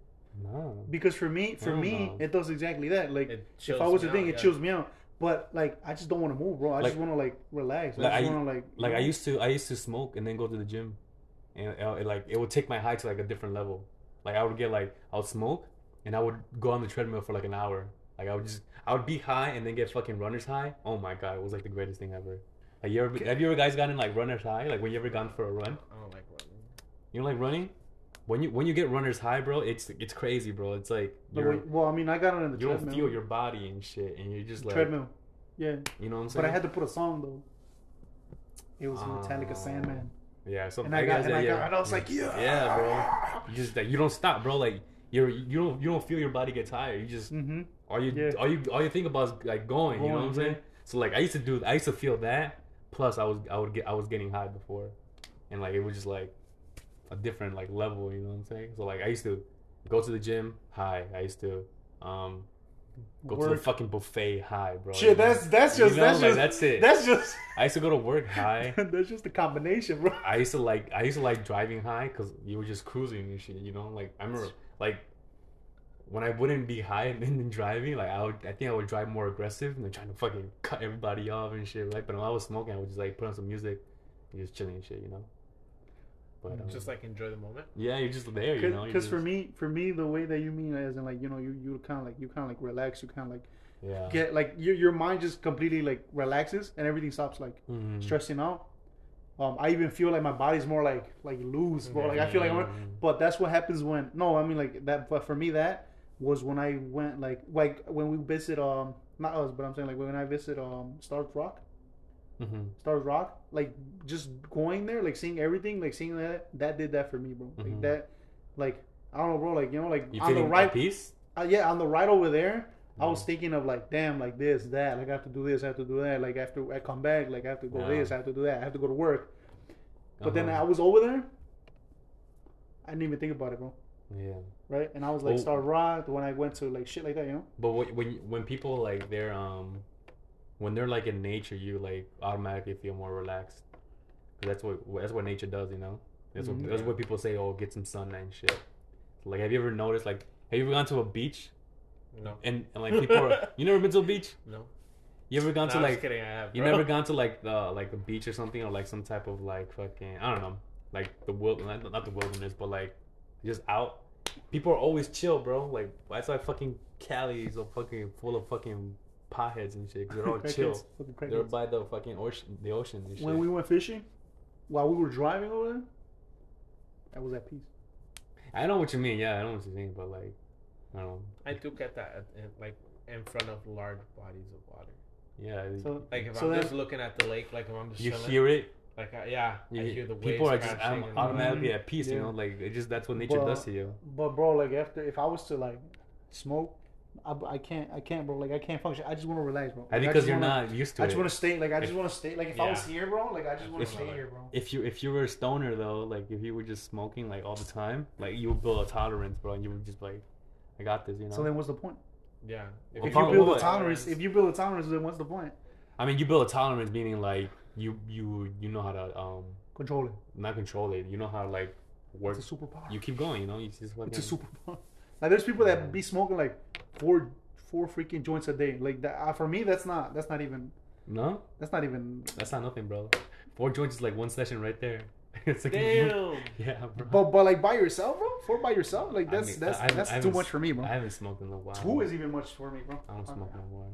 Speaker 3: No.
Speaker 1: Because for me, for me,
Speaker 3: no.
Speaker 1: it does exactly that. Like
Speaker 2: It
Speaker 1: if
Speaker 2: chills
Speaker 1: I was a thing,
Speaker 2: out,
Speaker 1: it
Speaker 2: yeah.
Speaker 1: chills me out. But like I just don't want to move, bro. I
Speaker 3: Like-
Speaker 1: just want to like relax.
Speaker 3: like,
Speaker 1: I
Speaker 3: I-
Speaker 1: just want to like
Speaker 3: Like
Speaker 1: you
Speaker 3: I used to, I used to smoke and then go to the gym, and it, it, like it would take my high to like a different level. Like I would get like I would smoke and I would go on the treadmill for like an hour. Like I would just I would be high and then get fucking runner's high. Oh my god, it was like the greatest thing ever. Like you ever have you ever guys gotten like runner's high? Like when you ever gone for a run?
Speaker 2: I don't like running.
Speaker 3: You know like running? When you when you get runner's high, bro, it's it's crazy, bro. It's like you're,
Speaker 1: well, I mean, I got in the
Speaker 3: you don't feel your body and shit, and you're just like
Speaker 1: treadmill. Yeah,
Speaker 3: you know what I'm saying?
Speaker 1: but I had to put a song though. It was Metallica
Speaker 3: Oh.
Speaker 1: Sandman.
Speaker 3: yeah, so
Speaker 1: And I got- and I got- and I was like,
Speaker 3: yeah,
Speaker 1: yeah.
Speaker 3: bro. You just like you don't stop, bro. Like you're you don't you don't feel your body get tired. You just
Speaker 1: Mm-hmm.
Speaker 3: all you
Speaker 1: Yeah.
Speaker 3: all you all you think about is like going. you know what I'm
Speaker 1: Going,
Speaker 3: saying? So like I used to do I used to feel that. Plus I was I would get I was getting high before, and like it was just like a different like level. You know what I'm saying? So like I used to go to the gym high. I used to um go to the fucking buffet high, bro.
Speaker 1: Shit,
Speaker 3: you know?
Speaker 1: that's that's
Speaker 3: You
Speaker 1: just
Speaker 3: know,
Speaker 1: that's
Speaker 3: like,
Speaker 1: just
Speaker 3: that's it.
Speaker 1: That's just
Speaker 3: I used to go to work high.
Speaker 1: that's just the combination, bro.
Speaker 3: I used to like I used to like driving high because you were just cruising and shit. You know, like I remember like when I wouldn't be high and then driving, like I would I think I would drive more aggressive and trying to fucking cut everybody off and shit. Right, but when I was smoking, I would just like put on some music and just chilling and shit. You know. But um,
Speaker 2: Just like enjoy the moment.
Speaker 3: yeah, you're just there. You know, you're
Speaker 1: Because for me, for me, the way that you mean as in like you know you you kind of like you kind of like relax, you kind of like
Speaker 3: yeah.
Speaker 1: get like your your mind just completely like relaxes and everything stops like
Speaker 3: Mhm.
Speaker 1: stressing out. Um, I even feel like my body's more like like loose, bro. Like I feel like I'm.
Speaker 3: Mhm.
Speaker 1: But that's what happens when no, I mean like that. But for me, that was when I went like like when we visit um not us, but I'm saying like when I visit um Starved Rock,
Speaker 3: Mhm.
Speaker 1: Starved Rock, like just going there, like seeing everything, like seeing that that did that for me, bro. Like
Speaker 3: Mhm.
Speaker 1: that, like I don't know, bro. Like you know, like
Speaker 3: You
Speaker 1: on the right,
Speaker 3: peace?
Speaker 1: uh, yeah, on the right over there. I was
Speaker 3: Mhm.
Speaker 1: thinking of like, damn, like this, that, like I have to do this, I have to do that, like after I come back, like I have to go
Speaker 3: Yeah.
Speaker 1: this, I have to do that, I have to go to work. But then
Speaker 3: Uh-huh.
Speaker 1: I was over there, I didn't even think about it, bro.
Speaker 3: Yeah.
Speaker 1: Right? And I was like,
Speaker 3: Oh.
Speaker 1: Starved Rock when I went to like shit like that, you know?
Speaker 3: But when when when people like they're um when they're like in nature, you like automatically feel more relaxed. 'Cause that's what that's what nature does, you know. That's what mm-hmm. that's what people say. Oh, get some sun and shit. Like, have you ever noticed? Like, have you ever gone to a beach
Speaker 2: No.
Speaker 3: and, and like people are you never been to a beach?
Speaker 2: No.
Speaker 3: You ever gone to like
Speaker 2: kidding. I have.
Speaker 3: you never gone to like the like the beach or something or like some type of like fucking I don't know like the wild not, not the wilderness but like just out. People are always chill, bro. Like that's why fucking Cali is so fucking full of fucking potheads and shit. 'cause they're all chill.
Speaker 1: Crackheads,
Speaker 3: They're
Speaker 1: crackheads.
Speaker 3: by the fucking ocean, the ocean and shit.
Speaker 1: When we went fishing, while we were driving over there, I was at peace.
Speaker 3: I know what you mean. Yeah, I don't know what you mean, but like, I don't know.
Speaker 2: I do get that, at, in, like in front of large bodies of water.
Speaker 3: Yeah,
Speaker 1: So,
Speaker 2: Like if
Speaker 1: So
Speaker 2: I'm
Speaker 1: then-
Speaker 2: just looking at the lake, like if I'm just
Speaker 3: you
Speaker 2: chilling,
Speaker 3: hear it.
Speaker 2: like I, yeah,
Speaker 3: You,
Speaker 2: I hear the waves.
Speaker 3: people are just
Speaker 2: crashing
Speaker 3: autom- automatically
Speaker 1: Mhm.
Speaker 3: at peace. You know, like it just that's what nature
Speaker 1: But-
Speaker 3: does to you.
Speaker 1: but bro, like after if I was to like smoke, I, I can't, I can't, bro. Like I can't function. I just want to relax, bro.
Speaker 3: I
Speaker 1: Like,
Speaker 3: think because
Speaker 1: just
Speaker 3: you're
Speaker 1: wanna-
Speaker 3: not used to it.
Speaker 1: I just want to stay. Like I just want to stay. Like if I was here, bro. Like I just want to stay
Speaker 2: that.
Speaker 1: here, bro.
Speaker 3: if you if you were a stoner though, like if you were just smoking like all the time, like you would build a tolerance, bro, and you would just like, I got this, you know.
Speaker 1: So then, what's the point?
Speaker 2: yeah.
Speaker 3: If
Speaker 1: If you build a tolerance, if you build a tolerance, then what's the point?
Speaker 3: I mean, you build a tolerance, meaning like you you you know how to um
Speaker 1: Control it.
Speaker 3: not control it. You know how to like work.
Speaker 1: It's a superpower.
Speaker 3: You keep going, you know. You just fucking.
Speaker 1: It's a superpower. Like there's people that be smoking like four four freaking joints a day. Like that uh, for me, that's not that's not even
Speaker 3: no,
Speaker 1: that's not even.
Speaker 3: that's not nothing, bro. Four joints is like one session right there. it's like
Speaker 2: Damn.
Speaker 3: Yeah, bro.
Speaker 1: But but like by yourself, bro. Four by yourself, like
Speaker 3: I
Speaker 1: that's
Speaker 3: mean,
Speaker 1: that's
Speaker 3: I haven't-
Speaker 1: that's
Speaker 3: I
Speaker 1: too much for me, bro.
Speaker 3: I haven't smoked in a while.
Speaker 1: Two is even much for me, bro.
Speaker 3: I don't smoke no more.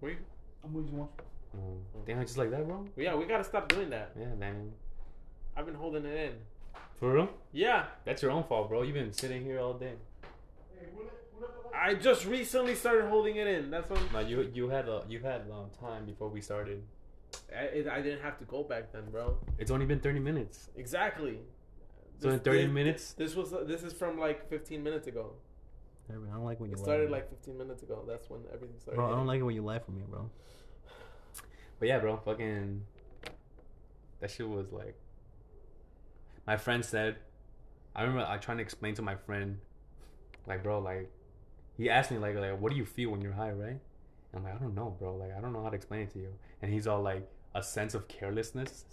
Speaker 2: Wait,
Speaker 1: I'm losing one.
Speaker 3: Mm. Damn, just like that, bro.
Speaker 2: yeah, we gotta stop doing that.
Speaker 3: Yeah, man.
Speaker 2: I've been holding it in.
Speaker 3: For real?
Speaker 2: Yeah,
Speaker 3: That's your own fault, bro. You've been sitting here all day.
Speaker 2: I just recently started holding it in. That's what
Speaker 3: No, you you had a you had a long time before we started.
Speaker 2: I, it, I didn't have to go back then, bro.
Speaker 3: It's only been thirty minutes.
Speaker 2: Exactly.
Speaker 3: So in thirty
Speaker 2: this-
Speaker 3: minutes.
Speaker 2: This was this is from like 15 minutes ago.
Speaker 3: I don't like when you.
Speaker 2: It started like 15 minutes ago. That's when everything started.
Speaker 3: Bro, I don't
Speaker 2: hitting.
Speaker 3: like it when you lie for me, bro. But yeah, bro, fucking. that shit was like. My friend said, I remember I trying to explain to my friend, like, bro, like, he asked me like, like, what do you feel when you're high, right? I'm like, I don't know, bro. Like, I don't know how to explain it to you. And he's all like, a sense of carelessness.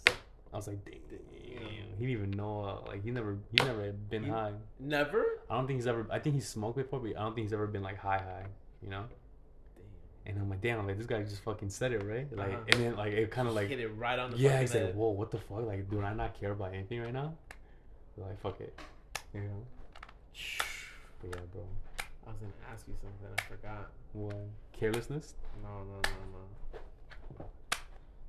Speaker 3: I was like, damn. He didn't even know. Uh, like, he never, he never had been
Speaker 2: He-
Speaker 3: high.
Speaker 2: Never.
Speaker 3: I don't think he's ever. I think he's smoked before, but I don't think he's ever been like high, high. You know. And I'm like, damn, like this guy just fucking said it, right? Like,
Speaker 2: Uh-huh.
Speaker 3: and then like it kind of like,
Speaker 2: hit it right on the.
Speaker 3: yeah, he's like, whoa, what the fuck? Like, do I not care about anything right now? Like, fuck it, you know. But yeah, bro.
Speaker 2: I was gonna ask you something. I forgot.
Speaker 3: What carelessness?
Speaker 2: No, no, no, no.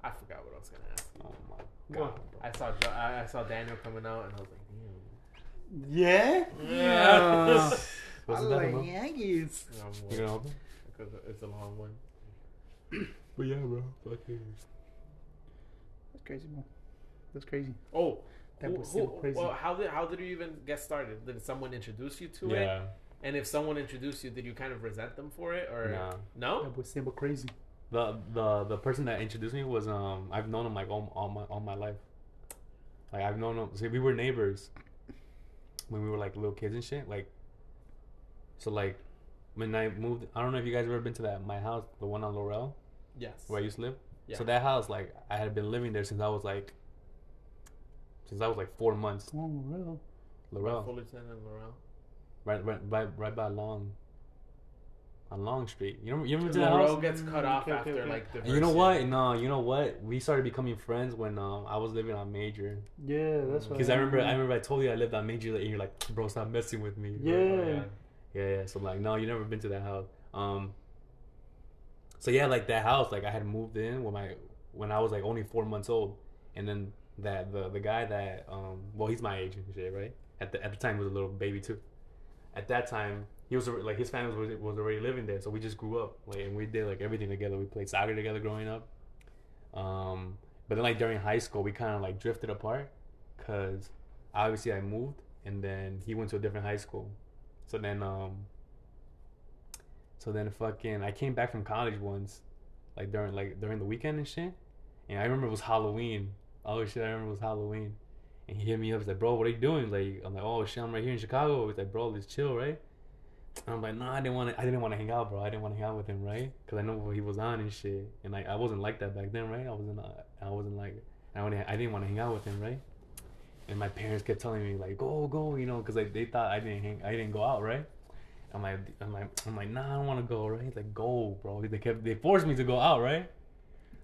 Speaker 2: I forgot what I was gonna ask.
Speaker 3: Oh my
Speaker 1: What?
Speaker 3: god, bro.
Speaker 2: I saw Jo- I, I saw Daniel coming out, and I was like, damn.
Speaker 1: Yeah.
Speaker 2: Yeah.
Speaker 3: What's
Speaker 1: I
Speaker 3: that
Speaker 1: like
Speaker 3: about?
Speaker 1: Yankees.
Speaker 3: You gonna
Speaker 2: because it's a long one.
Speaker 3: But yeah, bro. Fucking.
Speaker 1: That's crazy, man. That's crazy.
Speaker 2: Oh,
Speaker 1: That
Speaker 2: who-
Speaker 1: was
Speaker 2: who-
Speaker 1: crazy.
Speaker 2: Well, how did how did you even get started? Did someone introduce you to it? And if someone introduced you, did you kind of resent them for it, or
Speaker 3: Nah.
Speaker 2: no?
Speaker 1: That was simple crazy.
Speaker 3: The the the person that introduced me was um I've known him like all, all my all my life. Like I've known him. See, we were neighbors when we were like little kids and shit. Like, so like when I moved, I don't know if you guys ever been to that my house, the one on Laurel
Speaker 2: Yes.
Speaker 3: where I used to live.
Speaker 2: Yeah.
Speaker 3: So that house, like I had been living there since I was like since I was like four months.
Speaker 1: Oh, real.
Speaker 3: Laurel,
Speaker 2: Fullerton and Laurel.
Speaker 3: right, right, right, right by Long. On Long Street, you know, you remember to that house?
Speaker 2: gets cut off
Speaker 1: Okay, okay,
Speaker 2: after
Speaker 1: okay.
Speaker 2: like the.
Speaker 3: And you know what? No, you know what? We started becoming friends when um, I was living on Major.
Speaker 1: Yeah, that's what.
Speaker 3: Because I remember, I remember I told you I lived on Major, and you're like, bro, stop messing with me.
Speaker 1: Yeah.
Speaker 3: yeah, yeah. So like, no, you never been to that house. Um. So yeah, like that house, like I had moved in when my when I was like only four months old, and then that the the guy that um well he's my age and shit right at the at the time he was a little baby too. At that time he was like his family was was already living there, so we just grew up like and we did like everything together. We played soccer together growing up. Um, but then like during high school we kind of like drifted apart, cause obviously I moved and then he went to a different high school. So then um so then fucking I came back from college once, like during like during the weekend and shit. And I remember it was Halloween. Oh shit, I remember it was Halloween. And he hit me up, he's like, Bro, what are you doing? Like I'm like, Oh shit, I'm right here in Chicago. He's like, Bro, let's chill, right? And I'm like, no, I didn't want to. I didn't want to hang out, bro. I didn't want to hang out with him, right? Because I know what he was on and shit. And like, I wasn't like that back then, right? I wasn't. Uh, I wasn't like. I wouldn't, I didn't want to hang out with him, right? And my parents kept telling me like, go, go, you know, because like they thought I didn't hang, I didn't go out, right? I'm like, I'm like, I'm like, nah, I don't want to go, right? He's like, go, bro. They kept, they forced me to go out, right?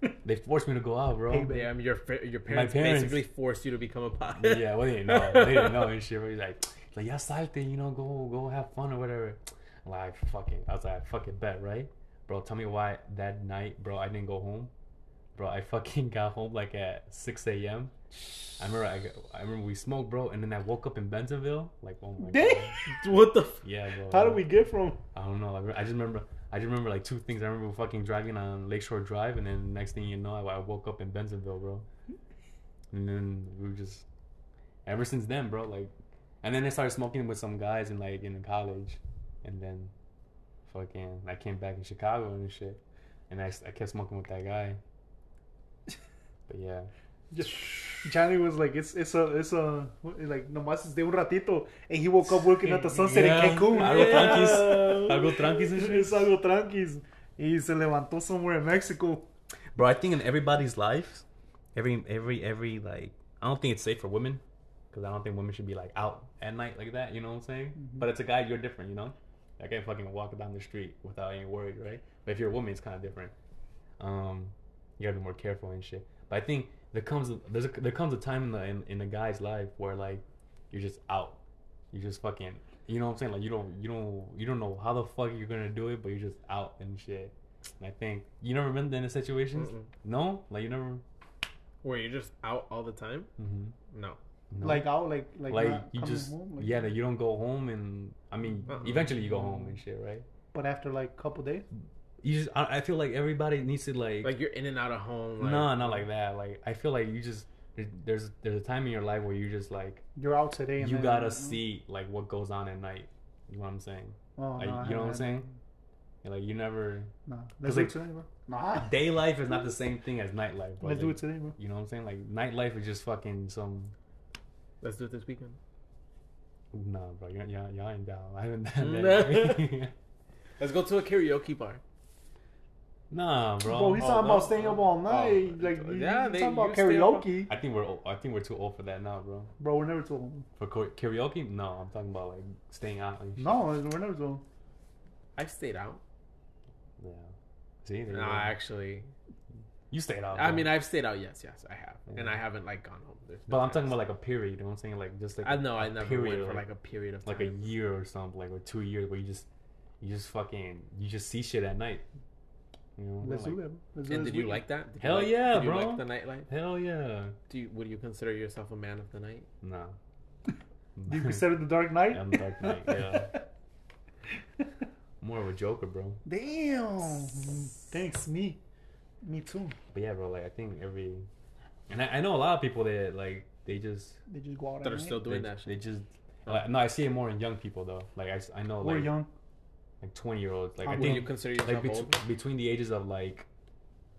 Speaker 3: they forced me to go out, bro.
Speaker 1: Hey, man.
Speaker 2: Damn, your your parents,
Speaker 3: parents-
Speaker 2: basically forced you to become a pilot.
Speaker 3: yeah, well, they didn't know. They didn't know and shit. But he's like, like, yeah, salte, you know, go, go have fun or whatever. I'm like, fucking, I was like, fucking bet, right? Bro, tell me why that night, bro, I didn't go home. Bro, I fucking got home like at 6 a.m. I remember, I, got- I remember we smoked, bro, and then I woke up in Bensenville. Like, oh my
Speaker 1: Damn.
Speaker 3: god.
Speaker 2: what the? F-
Speaker 3: Yeah, bro.
Speaker 1: How did we get from?
Speaker 3: I don't know. I I just remember. I just remember like two things. I remember fucking driving on Lakeshore Drive, and then next thing you know, I, I woke up in Bensenville, bro. And then we were just. Ever since then, bro, like, and then I started smoking with some guys in like in college, and then, fucking, I came back in Chicago and shit, and I, I kept smoking with that guy. But yeah,
Speaker 1: Just Johnny was like, it's it's a it's a like nomás es de un ratito, and he woke up working at the sunset
Speaker 3: Yeah.
Speaker 1: in Cancun.
Speaker 3: Algo tranquis. Algo tranquis and shit.
Speaker 1: Es algo tranquis. Y se levantó somewhere in Mexico.
Speaker 3: bro, I think in everybody's life, every every every like, I don't think it's safe for women, because I don't think women should be like out at night like that. You know what I'm saying? But it's a guy, you're different. You know, I can't fucking walk down the street without any worries, right? But if you're a woman, it's kind of different. Um, you gotta be more careful and shit. But I think there comes a, there's a, there comes a time in the in, in a guy's life where like you're just out, you just fucking. You know what I'm saying? Like you don't, you don't, you don't know how the fuck you're gonna do it, but you're just out and shit. And I think you never been in a situations.
Speaker 2: Mm-mm.
Speaker 3: No, like you never.
Speaker 2: Where you're just out all the time?
Speaker 3: Mm-hmm.
Speaker 2: No.
Speaker 3: No.
Speaker 1: Like out, like like,
Speaker 3: like,
Speaker 1: not
Speaker 3: you just
Speaker 1: home, like-
Speaker 3: yeah, that you don't go home and I mean
Speaker 2: Uh-uh.
Speaker 3: eventually you go home and shit, right?
Speaker 1: But after like a couple days,
Speaker 3: You just I, I feel like everybody needs to like,
Speaker 2: Like you're in and out of home. Like,
Speaker 3: no, not like that. Like I feel like you just there's there's a time in your life where you just like
Speaker 1: you're out today.
Speaker 3: You gotta
Speaker 1: uh,
Speaker 3: see like what goes on at night. You know what I'm saying?
Speaker 1: Oh,
Speaker 3: Like,
Speaker 1: no,
Speaker 3: you know what I'm
Speaker 1: haven't.
Speaker 3: saying? Like you never.
Speaker 1: Nah,
Speaker 3: 'Cause,
Speaker 1: let's do
Speaker 3: like-
Speaker 1: it today, bro. Nah,
Speaker 3: Day life is not the same thing as nightlife. Bro.
Speaker 1: let's do it today, bro.
Speaker 3: You know what I'm saying? Like nightlife is just fucking some.
Speaker 2: Let's do it this weekend.
Speaker 3: Nah, bro. Y'all, y'all, y'all ain't down. I haven't done that.
Speaker 2: Let's go to a karaoke bar.
Speaker 3: Nah, bro.
Speaker 1: Bro, he's
Speaker 2: Oh,
Speaker 1: talking
Speaker 2: no.
Speaker 1: about staying up all oh, night.
Speaker 2: Oh,
Speaker 1: like,
Speaker 2: yeah,
Speaker 1: yeah,
Speaker 2: they-
Speaker 1: talking about
Speaker 2: you stay up-
Speaker 1: karaoke.
Speaker 3: I think we're. old- I think we're too old for that now, bro.
Speaker 1: Bro, we're never too old.
Speaker 3: For karaoke, no. I'm talking about like staying out. And.
Speaker 1: No, we're never too old.
Speaker 2: I've stayed out.
Speaker 3: Yeah. See, there
Speaker 2: No,
Speaker 3: you,
Speaker 2: actually,
Speaker 3: you stayed out.
Speaker 2: I mean, I've stayed out. Yes, yes, I have, and I haven't like gone home. There's
Speaker 3: But
Speaker 2: no
Speaker 3: I'm talking about like a period. You know what I'm saying? Like just like
Speaker 2: I know I never
Speaker 3: period,
Speaker 2: went for like a period of time.
Speaker 3: like a year or something, like or two years, where you just you just fucking you just see shit at night. You know?
Speaker 1: Let's
Speaker 3: like,
Speaker 1: do that. Let's
Speaker 2: And did you
Speaker 1: weekend.
Speaker 2: like that? Did
Speaker 3: Hell
Speaker 2: you like,
Speaker 3: yeah,
Speaker 2: did you
Speaker 3: bro.
Speaker 2: like the nightlife?
Speaker 3: Hell yeah.
Speaker 2: Do you, would you consider yourself a man of the night?
Speaker 3: No.
Speaker 1: You consider the Dark Knight?
Speaker 3: I'm the Dark Knight. Yeah. More of a Joker, bro.
Speaker 1: Damn. Thanks, me. Me too.
Speaker 3: But yeah, bro. Like I think every, and I, I know a lot of people that like they just
Speaker 1: They just go out
Speaker 2: That
Speaker 1: at
Speaker 2: are still doing
Speaker 3: they,
Speaker 2: that
Speaker 3: they just. Oh. Like, no, I see it more in young people though. Like I, I know
Speaker 1: We're
Speaker 3: like
Speaker 1: young.
Speaker 3: Like 20 year olds. Like
Speaker 1: How
Speaker 3: I think
Speaker 2: you consider
Speaker 3: like
Speaker 2: yourself
Speaker 3: bet-
Speaker 2: old?
Speaker 3: between the ages of like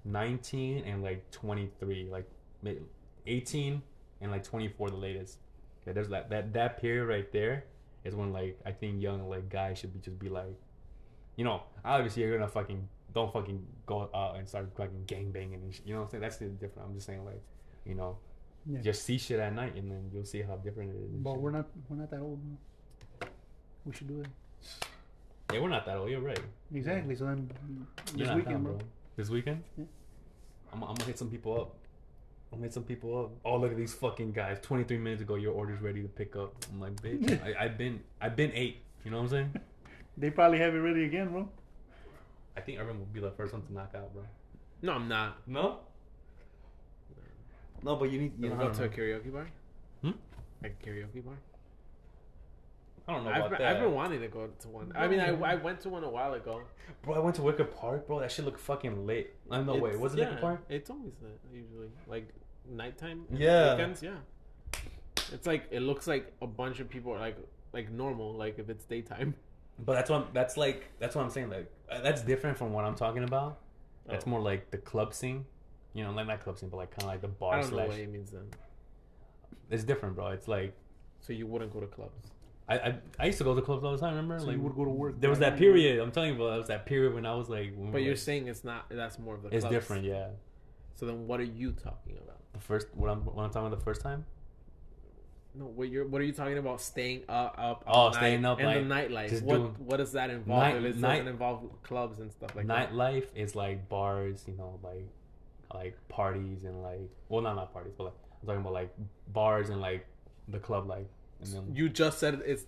Speaker 3: 19 and like 23 like 18 and like 24 the latest okay there's that that that period right there is when like i think young like guys should be just be like you know obviously you're gonna fucking don't fucking go out and start fucking gang banging and sh- you know what i'm saying that's the different i'm just saying like you know
Speaker 1: Yeah.
Speaker 3: just see shit at night and then you'll see how different it is
Speaker 1: But
Speaker 3: shit.
Speaker 1: we're not we're not that old. Man. We should do it.
Speaker 3: Yeah we're not that old you're right
Speaker 1: Exactly. So then
Speaker 3: You're
Speaker 1: this weekend,
Speaker 3: down,
Speaker 1: bro.
Speaker 3: This weekend?
Speaker 1: Yeah.
Speaker 3: I'm, I'm gonna hit some people up. I'm gonna hit some people up. Oh, look at these fucking guys. 23 minutes ago, your order's ready to pick up. I'm like, bitch, I, I've been, I've been eight. You know what I'm saying?
Speaker 1: They probably have it ready again, bro.
Speaker 3: I think Irvin will be the first one to knock out, bro.
Speaker 2: No, I'm not.
Speaker 3: No. No, but you need.
Speaker 2: You
Speaker 3: You
Speaker 2: go to a karaoke bar?
Speaker 3: Hmm?
Speaker 2: Like a karaoke bar?
Speaker 3: I don't know
Speaker 2: I've
Speaker 3: about
Speaker 2: been,
Speaker 3: that.
Speaker 2: I've been wanting to go to one. I mean, I, I went to one a while ago.
Speaker 3: Bro, I went to Wicker Park, bro. That shit looked fucking lit. I no way.
Speaker 2: It's-
Speaker 3: Was it
Speaker 2: yeah,
Speaker 3: Wicker Park?
Speaker 2: It's always lit, usually. Like nighttime.
Speaker 3: Yeah.
Speaker 2: Weekends, yeah. It's like it looks like a bunch of people are like like normal, like if it's daytime.
Speaker 3: But that's what that's like. That's what I'm saying. Like uh, that's different from what I'm talking about. That's
Speaker 2: Oh.
Speaker 3: more like the club scene. You know, like not club scene, but like kind of like the bar.
Speaker 2: I
Speaker 3: bar
Speaker 2: don't know
Speaker 3: slash.
Speaker 2: what he means then.
Speaker 3: It's different, bro. It's like
Speaker 2: So you wouldn't go to clubs.
Speaker 3: I, I I used to go to clubs all the time. Remember?
Speaker 1: So
Speaker 3: like
Speaker 1: you would go to work.
Speaker 3: there was that period. I'm telling you, bro. that was that period when I was like. When we
Speaker 2: But
Speaker 3: were,
Speaker 2: you're
Speaker 3: like-
Speaker 2: saying it's not. That's more of the.
Speaker 3: it's
Speaker 2: clubs.
Speaker 3: different, yeah.
Speaker 2: So then, what are you talking about?
Speaker 3: The first what I'm what I'm talking about the first time.
Speaker 2: No, what you're what are you talking about? Staying up, up,
Speaker 3: Oh,
Speaker 2: all
Speaker 3: staying
Speaker 2: night
Speaker 3: up,
Speaker 2: and
Speaker 3: like,
Speaker 2: the nightlife.
Speaker 3: just
Speaker 2: What
Speaker 3: doing-
Speaker 2: what does that involve?
Speaker 3: Night-
Speaker 2: it
Speaker 3: night-
Speaker 2: doesn't involve clubs and stuff like that.
Speaker 3: Nightlife is like bars, you know, like like parties and like well, not not parties, but like I'm talking about like bars and like the club life. And then
Speaker 2: You just said it's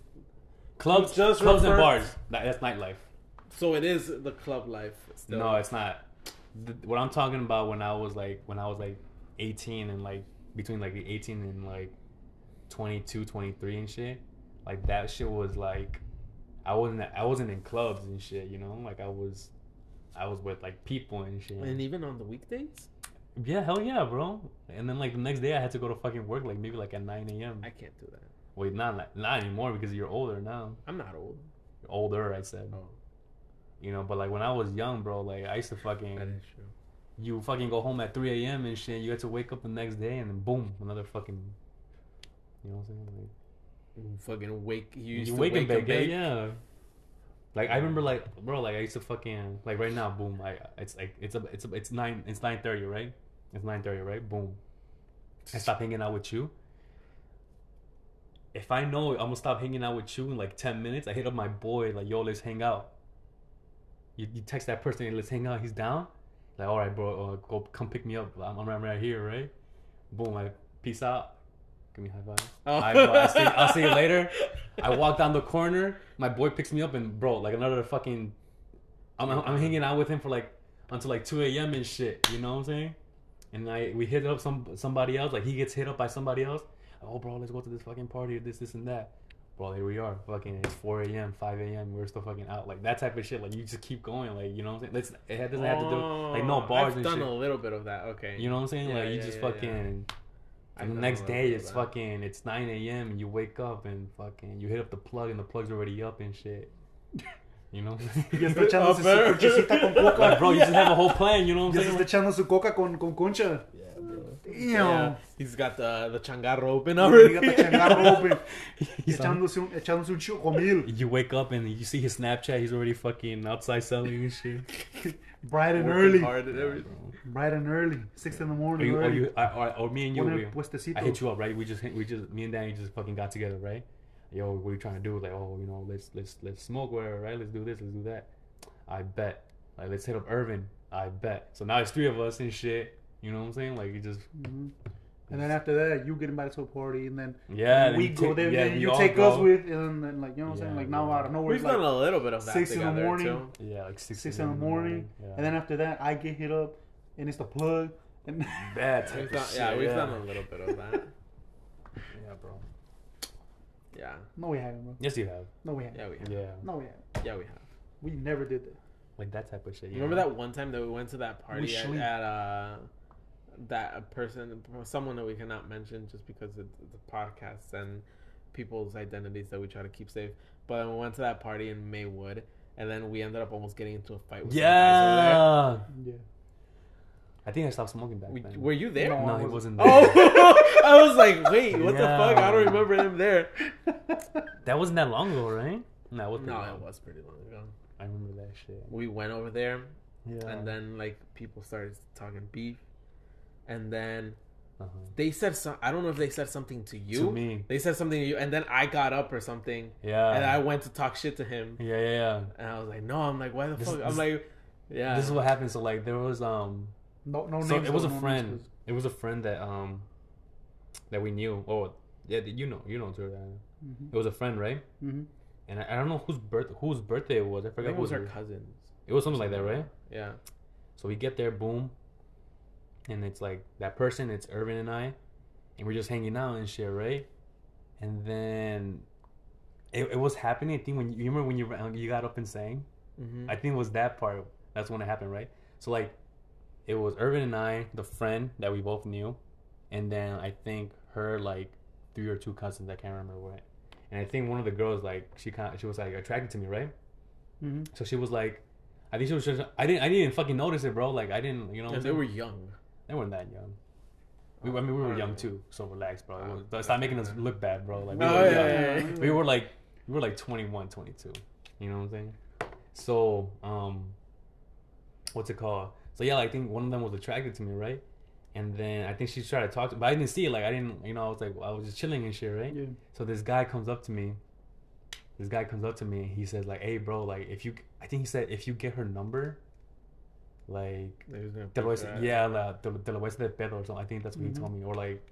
Speaker 3: clubs,
Speaker 2: just
Speaker 3: clubs and bars. That, that's nightlife.
Speaker 2: so it is the club life. Still.
Speaker 3: No, it's not. The, what I'm talking about when I was like when I was like 18 and like between like the 18 and like 22, 23 and shit. Like that shit was like I wasn't I wasn't in clubs and shit, you know? Like I was I was with like people and shit.
Speaker 2: and even on the weekdays,
Speaker 3: yeah, hell yeah, bro. And then like the next day I had to go to fucking work like maybe like at 9 a.m.
Speaker 2: I can't do that.
Speaker 3: Wait, not like- not anymore because you're older now.
Speaker 2: I'm not old.
Speaker 3: You're older, I said.
Speaker 2: Oh,
Speaker 3: You know, but like when I was young, bro, like I used to fucking
Speaker 2: that is true.
Speaker 3: you fucking go home at 3 a.m. and shit. You had to wake up the next day and then boom, another fucking. You know what I'm saying? Like,
Speaker 2: You fucking wake. You used
Speaker 3: you
Speaker 2: to
Speaker 3: wake,
Speaker 2: wake
Speaker 3: and
Speaker 2: up
Speaker 3: bake, yeah. Like I remember, like bro, like I used to fucking like right now, boom. I it's like it's a it's a, it's nine it's nine thirty, right? It's nine thirty, right? Boom. I stop hanging out with you. If I know I'm gonna stop hanging out with you in like ten minutes, I hit up my boy like, yo, let's hang out. You, you text that person, and let's hang out. He's down. Like, all right, bro, uh, go come pick me up. I'm, I'm right here, right? Boom, like peace out. Give me high five.
Speaker 2: Oh.
Speaker 3: All right, bro, I'll see, I'll see you later. I walk down the corner. My boy picks me up, and bro, like another fucking. I'm, I'm hanging out with him for like until like 2 a.m. and shit. You know what I'm saying? And I we hit up some somebody else. Like he gets hit up by somebody else. Oh, bro, let's go to this fucking party. or This, this, and that. Bro, here we are. Fucking, it's 4 a.m., 5 a.m. We're still fucking out. Like that type of shit. Like you just keep going. Like you know what I'm saying? Let's, it doesn't have to do like no
Speaker 2: Oh,
Speaker 3: bars
Speaker 2: I've
Speaker 3: and
Speaker 2: done
Speaker 3: shit.
Speaker 2: a little bit of that. Okay.
Speaker 3: You know what I'm saying?
Speaker 2: Yeah,
Speaker 3: like you
Speaker 2: yeah,
Speaker 3: just
Speaker 2: yeah, yeah.
Speaker 3: fucking.
Speaker 2: I've
Speaker 3: And the next day it's fucking it's 9 a.m. and you wake up and fucking you hit up the plug and the plug's already up and shit. You know,
Speaker 1: Y está echándose su
Speaker 2: Upper.
Speaker 1: conchecita con
Speaker 3: like, bro, you just have a whole plan. You know what
Speaker 1: Ya
Speaker 3: I'm
Speaker 1: se está
Speaker 3: saying?
Speaker 1: echando su coca con, con concha.
Speaker 2: Yeah, bro.
Speaker 1: Damn.
Speaker 2: Yeah, he's got the the changarro open already.
Speaker 1: He got the changarro open.
Speaker 3: He's
Speaker 1: Echándose un, echándose un chocomil.
Speaker 3: You wake up and you see his Snapchat. He's already fucking outside selling and shit.
Speaker 1: Bright and early.
Speaker 2: hard and everything.
Speaker 1: Bright and early. Six in the
Speaker 3: Or,
Speaker 1: morning.
Speaker 3: you, or, you, or, or, or me and you, we. I hit you up, right? We just, hit- we just, me and Danny just fucking got together, right? Yo, what are you trying to do? Like, oh, you know, let's, let's, let's smoke, whatever, right? Let's do this, let's do that. I bet. Like, let's hit up Irvin. I bet. So now it's three of us and shit. You know what I'm saying? Like, you just,
Speaker 1: Mhm. And then after that, you get invited to a party, and then
Speaker 3: yeah. then
Speaker 1: we
Speaker 3: you
Speaker 1: go
Speaker 3: take-
Speaker 1: there.
Speaker 3: yeah,
Speaker 1: then
Speaker 3: we
Speaker 1: you take
Speaker 3: go.
Speaker 1: us with, and then like you know what I'm saying, like now
Speaker 3: yeah.
Speaker 1: out of nowhere,
Speaker 2: We've
Speaker 1: it's like
Speaker 2: done a little bit of that
Speaker 1: six in the morning.
Speaker 2: too.
Speaker 3: Yeah, like six,
Speaker 1: six in the morning,
Speaker 3: Yeah.
Speaker 1: and then after that, I get hit up, and it's the plug, and
Speaker 3: Bad type
Speaker 2: We've
Speaker 3: of
Speaker 2: done,
Speaker 3: shit,
Speaker 2: yeah, we've
Speaker 3: yeah.
Speaker 2: done a little bit of that.
Speaker 3: Yeah, bro.
Speaker 2: Yeah,
Speaker 1: no, we haven't, bro.
Speaker 3: Yes, you have.
Speaker 1: No, we haven't.
Speaker 2: yeah, we have.
Speaker 3: Yeah,
Speaker 1: No, we haven't.
Speaker 2: Yeah, we have.
Speaker 1: We never did that.
Speaker 3: like that type of shit.
Speaker 2: You remember that one time that we went to that party at,
Speaker 1: sleep.
Speaker 2: at uh that a person someone that we cannot mention just because of the a podcast and people's identities that we try to keep safe. But we went to that party in Maywood and then we ended up almost getting into a fight with
Speaker 3: Yeah.
Speaker 1: Yeah.
Speaker 3: I think I stopped smoking back
Speaker 2: over there.
Speaker 3: then.
Speaker 2: Were you there?
Speaker 1: No.
Speaker 3: no, he
Speaker 1: wasn't.
Speaker 3: wasn't there.
Speaker 2: Oh, I was like, wait, what the fuck? I don't remember him there.
Speaker 3: That wasn't that long ago, right? No, it was.
Speaker 2: No,
Speaker 3: pretty long.
Speaker 2: it was pretty long ago.
Speaker 3: I remember that shit.
Speaker 2: We went over there
Speaker 3: Yeah.
Speaker 2: and then like people started talking beef, and then
Speaker 3: uh-huh.
Speaker 2: they said some. I don't know if they said something to you.
Speaker 3: to me,
Speaker 2: They said something to you, and then I got up or something,
Speaker 3: yeah.
Speaker 2: and I went to talk shit to him,
Speaker 3: yeah, yeah, yeah.
Speaker 2: and I was like, "No, I'm like, why the
Speaker 3: This-
Speaker 2: fuck?"
Speaker 3: this-
Speaker 2: I'm like, "Yeah."
Speaker 3: This is what happened. So like, there was um,
Speaker 1: No, no
Speaker 3: so
Speaker 1: names.
Speaker 3: it was a
Speaker 1: no
Speaker 3: friend.
Speaker 1: names,
Speaker 3: It was a friend that um, that we knew. Oh, yeah, you know, you know, Jordan.
Speaker 1: 'cause- Mhm.
Speaker 3: It was a friend, right?
Speaker 1: Mhm.
Speaker 3: And I, I don't know whose birth whose birthday it was. I
Speaker 2: I
Speaker 3: forgot.
Speaker 2: think it was
Speaker 3: who
Speaker 2: her cousins.
Speaker 3: It was something like that, right?
Speaker 2: Yeah.
Speaker 3: So we get there, boom, and it's like that person. It's Irvin and I, and we're just hanging out and shit, right? And then it, it was happening. I think when you, remember when you you got up and sang.
Speaker 2: Mm-hmm.
Speaker 3: I think it was that part. That's when it happened, right? So like, it was Irvin and I, the friend that we both knew, and then I think her like three or two cousins. I can't remember what. And I think one of the girls like she kind she was like attracted to me, right?
Speaker 1: Mhm.
Speaker 3: So she was like, I think she was just I didn't I didn't even fucking notice it, bro. Like I didn't, you know.
Speaker 2: they were young.
Speaker 3: They weren't that young. We, I mean, we were young too, so relax, bro. Stop making us look bad, bro. Like we
Speaker 2: Oh,
Speaker 3: were
Speaker 2: yeah,
Speaker 3: young.
Speaker 2: yeah, yeah.
Speaker 3: We were like, we were like 21, 22. You know what I'm saying? So, um, what's it called? So yeah, like, I think one of them was attracted to me, right? And then I think she tried to talk to, but I didn't see it. Like I didn't, you know, I was like, I was just chilling and shit, right?
Speaker 1: Yeah.
Speaker 3: So this guy comes up to me. This guy comes up to me. He says like, "Hey, bro, like if you, I think he said if you get her number, like
Speaker 2: They was gonna
Speaker 3: te lo
Speaker 2: beat
Speaker 3: voy a- yeah, la, te, lo- te lo voy a hacer de pedo or something. I think that's what
Speaker 1: Mhm.
Speaker 3: he told me. Or like,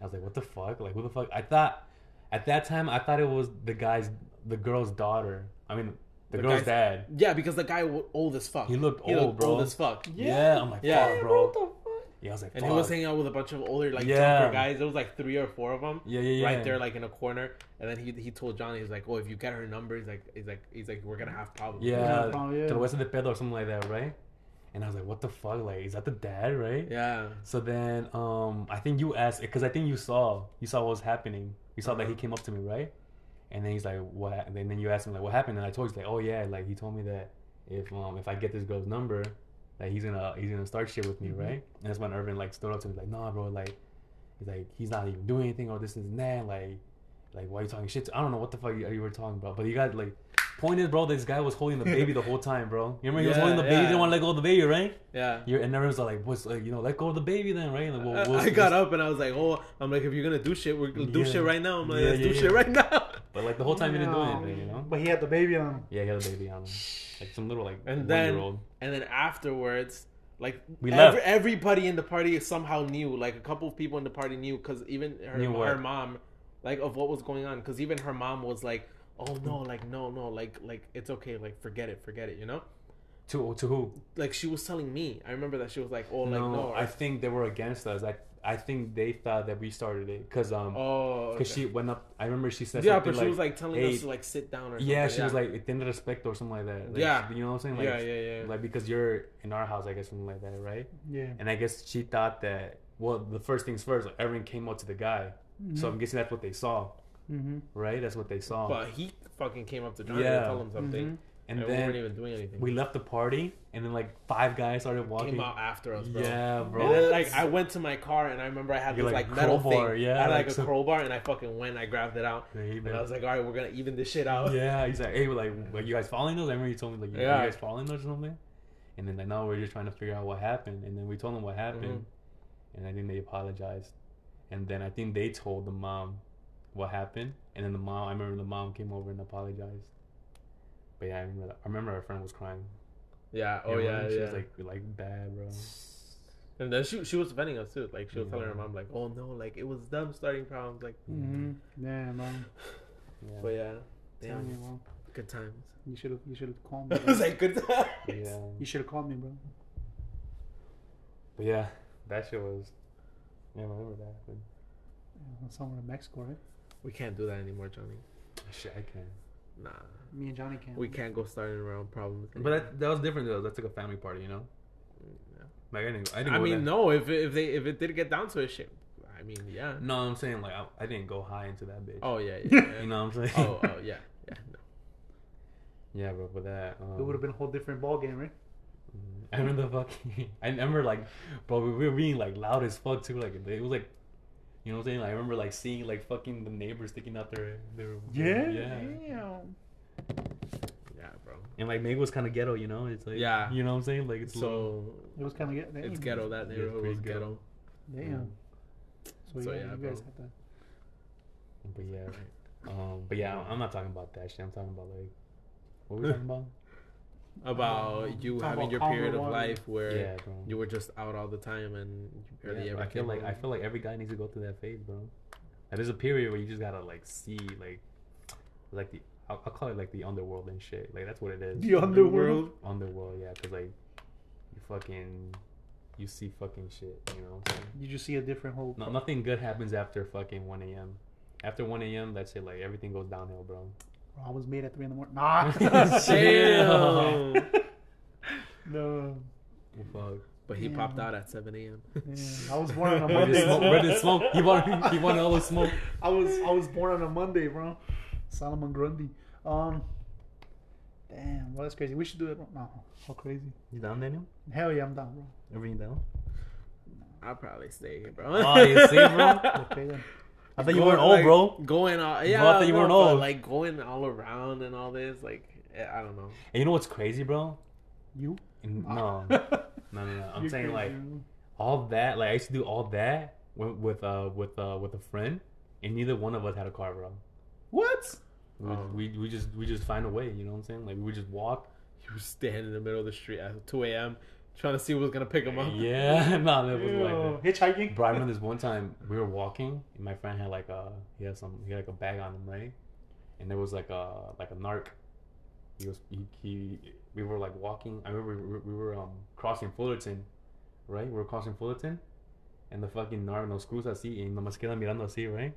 Speaker 3: I was like, what the fuck? Like, who the fuck? I thought at that time I thought it was the guy's, the girl's daughter. I mean, the,
Speaker 2: The
Speaker 3: girl's dad.
Speaker 2: Yeah, because the guy was old as fuck.
Speaker 3: He looked
Speaker 2: He
Speaker 3: old,
Speaker 2: looked
Speaker 3: bro.
Speaker 2: old as fuck.
Speaker 3: Yeah, I'm like,
Speaker 2: Yeah.
Speaker 3: fuck, bro.
Speaker 1: What the fuck?
Speaker 3: Yeah, I was like,
Speaker 2: And he was hanging out with a bunch of older, like
Speaker 3: Yeah.
Speaker 2: drunker guys. There was like three or four of them.
Speaker 3: Yeah, yeah, yeah.
Speaker 2: Right there, like in a corner, and then he he told Johnny, he's like, "Oh, if you get her number, he's like, he's like, he's like, we're gonna have problems."
Speaker 3: Yeah,
Speaker 1: Yeah, probably, yeah.
Speaker 3: te lo voy a hacer de pedo or something like that, right? And I was like, what the fuck? Like, is that the dad, right?
Speaker 2: yeah.
Speaker 3: So then, um, I think you asked because I think you saw you saw what was happening. You saw that he
Speaker 2: Uh-huh.
Speaker 3: came up to me, right? And then he's like, "What?" And then you asked him like, "What happened?" And I told you like, "Oh yeah, like he told me that if um if I get this girl's number, that he's gonna he's gonna start shit with me,
Speaker 1: Mhm.
Speaker 3: right?" And that's when Irvin like stood up to me like, "Nah, bro, like he's like he's not even doing anything or this and that, like." Like why are you talking shit? To? I don't know what the fuck you, you were talking about, but you got like, point is, bro, this guy was holding the baby the whole time, bro. You remember he was holding the baby,
Speaker 2: yeah.
Speaker 3: didn't want to let go of the baby, right?
Speaker 2: Yeah.
Speaker 3: You're, and everyone's like, what's like, you know, let go of the baby then, right? Like,
Speaker 2: I-
Speaker 3: well, we'll-
Speaker 2: I got up and I was like, "Oh, I'm like, if you're gonna do shit, we're gonna do
Speaker 3: Yeah.
Speaker 2: shit right now." I'm like,
Speaker 3: Yeah,
Speaker 2: "Let's
Speaker 3: yeah,
Speaker 2: do
Speaker 3: yeah.
Speaker 2: shit right now."
Speaker 3: But like the whole time you didn't do anything, you know?
Speaker 1: But he had the baby on him.
Speaker 3: Yeah, he had a baby on him, like some little like
Speaker 2: And
Speaker 3: one
Speaker 2: then-
Speaker 3: year old.
Speaker 2: And then afterwards, like
Speaker 3: We
Speaker 2: every,
Speaker 3: left.
Speaker 2: everybody in the party somehow knew. Like a couple of people in the party knew because even her,
Speaker 3: Knew
Speaker 2: her mom, like of what was going on. Because even her mom was like, "Oh no, like no, no, like like it's okay, like forget it, forget it," you know.
Speaker 3: To to who?
Speaker 2: Like she was telling me. I remember that she was like, "Oh, like
Speaker 3: no,
Speaker 2: no."
Speaker 3: I think they were against us. I I think they thought that we started it because um
Speaker 2: oh,
Speaker 3: because
Speaker 2: okay.
Speaker 3: she went up. I remember she said
Speaker 2: yeah,
Speaker 3: something
Speaker 2: but she was like telling
Speaker 3: hey,
Speaker 2: us to like sit down or
Speaker 3: yeah,
Speaker 2: something.
Speaker 3: she was like ten respect or something like that. Like,
Speaker 2: Yeah.
Speaker 3: you know what I'm saying? Like,
Speaker 2: yeah, yeah, yeah.
Speaker 3: Like because you're in our house, I guess something like that, right?
Speaker 1: Yeah.
Speaker 3: And I guess she thought that. Well, the first things first, like everyone came up to the guy, so I'm mm-hmm. guessing that's what they saw,
Speaker 1: Mm-hmm.
Speaker 3: right? That's what they saw.
Speaker 2: but he fucking came up to Johnny
Speaker 3: Yeah.
Speaker 2: and told him something. Mm-hmm.
Speaker 3: and
Speaker 2: And we weren't even doing anything.
Speaker 3: we left the party, and then like five guys started walking.
Speaker 2: came out after us, bro.
Speaker 3: Yeah, bro.
Speaker 2: And then, like I went to my car and I remember I had
Speaker 3: You
Speaker 2: this
Speaker 3: like
Speaker 2: like, metal
Speaker 3: crowbar,
Speaker 2: thing.
Speaker 3: yeah,
Speaker 2: I had like,
Speaker 3: like
Speaker 2: a
Speaker 3: some-
Speaker 2: crowbar and I fucking went. I grabbed it out
Speaker 3: Yeah,
Speaker 2: and. I was like, all right, we're gonna even this shit out.
Speaker 3: yeah, he's like, hey, like, like you guys following those?" I remember you told me like, you,
Speaker 2: Yeah.
Speaker 3: you guys following those or something. And then like, no, we're just trying to figure out what happened. And then we told them what happened, mm-hmm. and I think they apologized. And then I think they told the mom what happened. And then the mom, I remember the mom came over and apologized. But yeah, I remember. I remember our friend was crying.
Speaker 2: Yeah. Oh
Speaker 3: You
Speaker 2: yeah.
Speaker 3: She
Speaker 2: yeah.
Speaker 3: was like, like bad, bro.
Speaker 2: and then she she was defending us too. Like she was telling her mom like, oh no, like it was them starting problems. Like,
Speaker 1: Mm-hmm. Yeah, mom.
Speaker 3: Yeah.
Speaker 2: but yeah,
Speaker 1: Tell me,
Speaker 2: damn,
Speaker 1: bro.
Speaker 2: good times.
Speaker 1: You should have. You should have called me.
Speaker 2: it
Speaker 1: bro.
Speaker 2: was like good times.
Speaker 3: yeah.
Speaker 1: You should have called me, bro.
Speaker 3: But yeah, that shit was. Yeah, I remember that. happened.
Speaker 1: Yeah, somewhere in Mexico, right?
Speaker 2: We can't do that anymore, Johnny.
Speaker 3: Shit, I can.
Speaker 2: Nah,
Speaker 1: Me and Johnny can't.
Speaker 2: we can't go starting around problems.
Speaker 3: But that, that was different though. That's like a family party, you know.
Speaker 2: Yeah.
Speaker 3: Like I didn't. I didn't.
Speaker 2: I
Speaker 3: go
Speaker 2: mean,
Speaker 3: that-
Speaker 2: no. If it, if they if it did get down to it, shit. I mean, yeah.
Speaker 3: No, I'm saying like I, I didn't go high into that bitch.
Speaker 2: Oh yeah, yeah. yeah.
Speaker 3: You know what I'm saying?
Speaker 2: oh, oh yeah, yeah. No.
Speaker 3: yeah, bro. But that. Um,
Speaker 1: It would have been a whole different ball game, right?
Speaker 3: I remember the fucking. I remember like, bro, we were being like loud as fuck too. Like it was like, you know what I'm saying? Like, I remember like seeing like fucking the neighbors sticking out their their.
Speaker 1: Yeah.
Speaker 3: Yeah.
Speaker 1: Damn.
Speaker 2: Yeah, bro.
Speaker 3: And like maybe it was kind of ghetto, you know? It's like
Speaker 2: Yeah.
Speaker 3: You know what I'm saying? Like it's a little-
Speaker 2: So
Speaker 1: It was kind of get.
Speaker 2: it's ghetto. That
Speaker 3: Yeah,
Speaker 2: neighborhood was
Speaker 3: ghetto.
Speaker 2: ghetto.
Speaker 1: Damn. So,
Speaker 2: So,
Speaker 1: yeah,
Speaker 2: yeah,
Speaker 1: you
Speaker 2: bro.
Speaker 1: guys had that.
Speaker 3: But yeah, um, but yeah, I'm not talking about that shit. I'm talking about like, what were we talking about?
Speaker 2: About
Speaker 1: Um,
Speaker 2: you having
Speaker 1: about
Speaker 2: your period of
Speaker 1: water.
Speaker 2: life where
Speaker 3: yeah,
Speaker 2: you were just out all the time and you barely
Speaker 3: Yeah,
Speaker 2: ever
Speaker 3: I feel
Speaker 2: came
Speaker 3: like I feel like every guy needs to go through that phase, bro. And there's a period where you just gotta like see like, like the I'll, I'll call it like the underworld and shit. Like that's what it is.
Speaker 1: The underworld.
Speaker 3: Underworld, yeah, because like you fucking you see fucking shit. You know what
Speaker 1: You just see a different whole.
Speaker 3: No, nothing good happens after fucking 1 a.m. After 1 a.m., that's it. Like everything goes downhill, bro.
Speaker 1: Bro, I was made at three in the morning. Nah.
Speaker 2: Damn.
Speaker 1: no.
Speaker 3: Fuck.
Speaker 2: But he
Speaker 1: Yeah.
Speaker 2: popped out at 7 a.m.
Speaker 1: Yeah, I was born on a
Speaker 3: Where did
Speaker 1: Monday.
Speaker 3: smoke? Where smoke? He wanted. He wanted all the smoke.
Speaker 1: I was I was born on a Monday, bro. Solomon Grundy. Um. Damn, well that's crazy. We should do it. Bro. No, how crazy.
Speaker 3: You down, Daniel?
Speaker 1: Hell yeah, I'm down, bro.
Speaker 3: Everything down?
Speaker 2: I'll probably stay here, bro.
Speaker 3: Oh, you see, bro?
Speaker 1: Okay then.
Speaker 3: I thought you weren't old,
Speaker 2: like,
Speaker 3: bro.
Speaker 2: Going all, yeah,
Speaker 3: Bro, I thought you
Speaker 2: no,
Speaker 3: weren't old.
Speaker 2: Like going all around and all this, like eh, I don't know.
Speaker 3: And you know what's crazy, bro?
Speaker 1: You?
Speaker 3: No, no, no, no. I'm
Speaker 1: You're
Speaker 3: saying
Speaker 1: crazy,
Speaker 3: like all that. Like I used to do all that with, with uh with uh with a friend, and neither one of us had a car, bro.
Speaker 1: What?
Speaker 3: We,
Speaker 2: Oh.
Speaker 3: we we just we just find a way. You know what I'm saying? Like we just walk.
Speaker 2: You were standing in the middle of the street at 2 a.m. trying to see who was gonna pick him up.
Speaker 3: Yeah, no, that was like.
Speaker 1: Ew.
Speaker 3: That.
Speaker 1: Hitchhiking?
Speaker 3: Bro, I remember this one time we were walking, and my friend had like a he had some he had like a bag on him, right? And there was like a like a narc. He was he, he we were like walking. I remember we were, we were um crossing Fullerton, right? We were crossing Fullerton, and the fucking narc nos cruza así y nomás queda mirando así, right?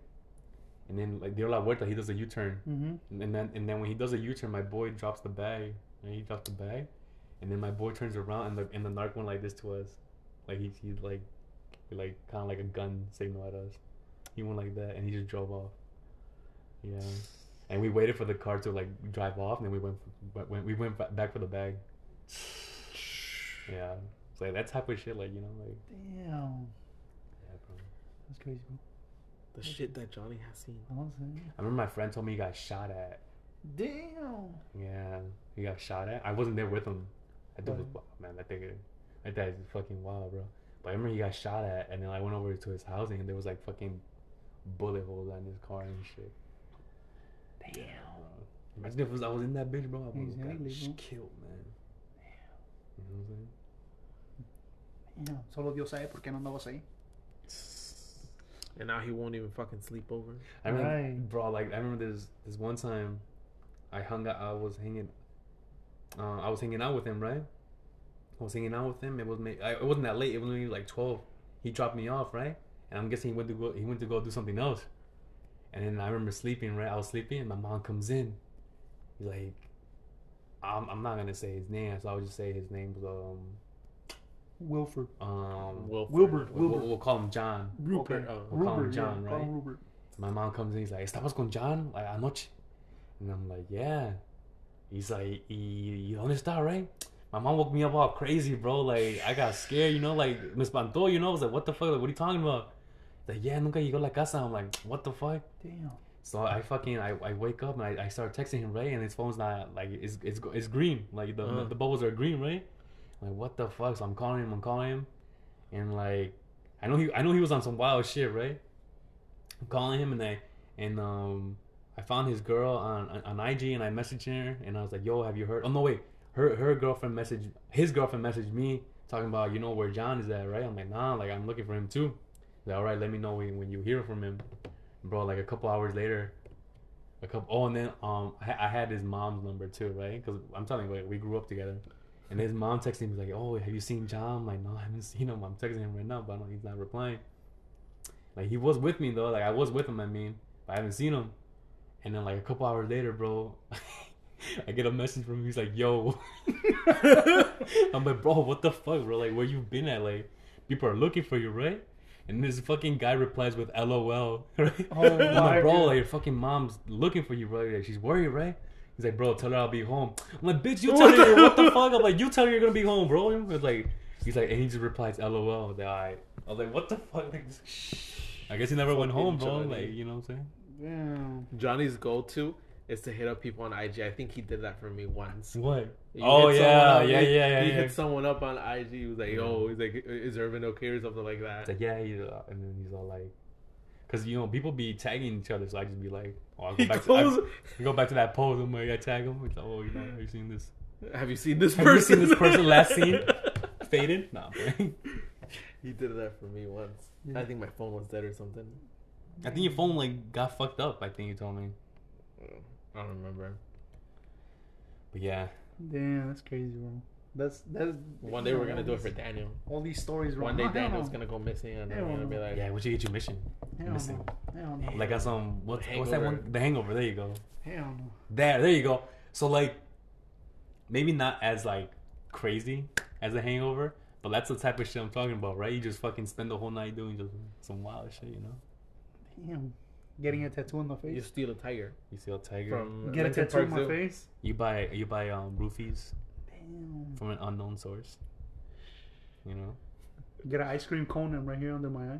Speaker 3: And then like dio la vuelta, he does a U turn,
Speaker 1: Mm-hmm.
Speaker 3: and then and then when he does a U turn, my boy drops the bag, and he drops the bag, and then my boy turns around, and the and the narc went like this to us, like he he like like kind of like a gun signal at us. He went like that, and he just drove off. Yeah, and we waited for the car to like drive off, and then we went went we went back for the bag. Yeah, it's like that type of shit, like you know, like
Speaker 1: Damn.
Speaker 3: yeah, bro.
Speaker 1: That's crazy, bro.
Speaker 2: The shit that Johnny has seen.
Speaker 1: I.
Speaker 3: I remember my friend told me he got shot at.
Speaker 1: Damn.
Speaker 3: Yeah, he got shot at. I wasn't there with him. I think it was
Speaker 1: Right.
Speaker 3: man. I think it, I think it's fucking wild, bro. But I remember he got shot at, and then I went over to his housing, and there was like fucking bullet holes on his car and shit. Damn. Imagine if was, I was in that bitch, bro. I would have got
Speaker 1: Exactly, bro.
Speaker 3: killed, man. Damn. You know what I'm saying?
Speaker 1: Damn. Solo Dios sabe por qué no andabas ahí.
Speaker 2: And now he won't even fucking sleep over.
Speaker 3: I remember,
Speaker 1: Right.
Speaker 3: bro. Like I remember this this one time, I hung out. I was hanging. Uh, I was hanging out with him, right? I was hanging out with him. It was me. I, it wasn't that late. It was maybe like twelve. He dropped me off, right? And I'm guessing he went to go. He went to go do something else. And then I remember sleeping, right? I was sleeping, and my mom comes in. He's like, I'm, I'm not gonna say his name, so I'll just say his name was um
Speaker 1: Wilford.
Speaker 3: um
Speaker 2: Wilford.
Speaker 1: Wilbur.
Speaker 3: we'll,
Speaker 1: Wilbur.
Speaker 3: we'll call him John.
Speaker 1: Rupert.
Speaker 2: oh.
Speaker 3: We'll call him John,
Speaker 1: yeah, call
Speaker 3: right?
Speaker 1: him Rupert.
Speaker 3: My mom comes in, he's like, ¿Estabas con John? Like, anoche. And I'm like, yeah. He's like, you understand, right? My mom woke me up all crazy, bro. Like I got scared, you know, like Miss Panto, you know. I was like, what the fuck? Like, what are you talking about? He's like, yeah, nunca llegó a la casa. I'm like, what the fuck?
Speaker 1: Damn.
Speaker 3: So I fucking I, I wake up and I, I start texting him right, and his phone's not like it's it's it's green, like the
Speaker 2: Uh.
Speaker 3: the bubbles are green, right? I'm like what the fuck? So I'm calling him, I'm calling him, and like I know he I know he was on some wild shit, right? I'm calling him and I and um I found his girl on on IG and I messaged her and I was like, yo, have you heard? Oh no, wait, her her girlfriend messaged his girlfriend messaged me talking about you know where John is at, right? I'm like, nah, like I'm looking for him too. Like, all right, let me know when, when you hear from him. Bro like a couple hours later a couple oh and then um i, I had his mom's number too right? Because i'm telling you like, we grew up together. And his mom texted me like oh have you seen john? I'm like no i haven't seen him. I'm texting him right now but he's not replying. Like he was with me though. Like i was with him i mean but i haven't seen him and then like a couple hours later bro I get a message from him. He's like, "Yo," I'm like, "Bro, what the fuck, bro? Like, where you been at? Like, people are looking for you, right?" And this fucking guy replies with LOL, right?
Speaker 1: Oh
Speaker 3: I'm
Speaker 1: my
Speaker 3: like, bro, like your fucking mom's looking for you, bro. Like, she's worried, right? He's like, bro, tell her I'll be home. I'm like, bitch, you tell her what the fuck? I'm like, you tell her you're gonna be home, bro. It's like, he's like, and he just replies, LOL. That I'm like, alright. I was like, what the fuck? Like, I guess he never went home, bro. Like, you know what I'm saying?
Speaker 1: Damn.
Speaker 2: Johnny's go-to is to hit up people on IG. I think he did that for me once.
Speaker 3: What?
Speaker 2: He
Speaker 3: oh yeah,
Speaker 2: up-
Speaker 3: yeah,
Speaker 2: he-
Speaker 3: yeah, yeah,
Speaker 2: He
Speaker 3: yeah.
Speaker 2: hit someone up on IG. He was like, "Yo," he's like, "Is Irvin okay?" or something like that.
Speaker 3: It's like, yeah, he's, uh, and then he's all like, because you know people be tagging each other, so I just be like, oh, I'll go
Speaker 2: He
Speaker 3: back to I,
Speaker 2: goes,
Speaker 3: I go back to that pose. I'm like, I tag him. It's like, oh, you know, have you seen this
Speaker 2: Have you seen this
Speaker 3: Have you
Speaker 2: person?
Speaker 3: seen this person last seen? faded? Nah,
Speaker 2: he did that for me once.
Speaker 1: Yeah.
Speaker 2: I think my phone was dead or something.
Speaker 3: I think your phone like got fucked up. I think you told me,
Speaker 2: I don't remember.
Speaker 3: but yeah,
Speaker 1: Damn, that's crazy, bro. That's that's.
Speaker 2: One day we're gonna do it for Daniel.
Speaker 1: all these stories. Bro.
Speaker 2: One day Daniel's gonna go missing, and
Speaker 1: Hell
Speaker 2: I'm gonna be like,
Speaker 3: yeah. What'd you get your mission?
Speaker 1: Hell
Speaker 3: missing.
Speaker 1: no. Hell no.
Speaker 3: Like on some um,
Speaker 2: what's,
Speaker 3: what's that one? The Hangover. There you go.
Speaker 1: Hell no.
Speaker 3: There, there you go. So like, maybe not as like crazy as a Hangover, but that's the type of shit I'm talking about, right? You just fucking spend the whole night doing just some wild shit, you know?
Speaker 1: Damn. Getting a tattoo on the face.
Speaker 2: you steal a tiger
Speaker 3: You steal a tiger.
Speaker 2: from
Speaker 1: Get a
Speaker 2: Lincoln
Speaker 1: tattoo
Speaker 2: Park
Speaker 1: on my
Speaker 2: Zoo.
Speaker 1: face.
Speaker 3: You buy you buy um roofies
Speaker 1: Damn.
Speaker 3: from an unknown source. You know?
Speaker 1: Get an ice cream cone and right here under my eye.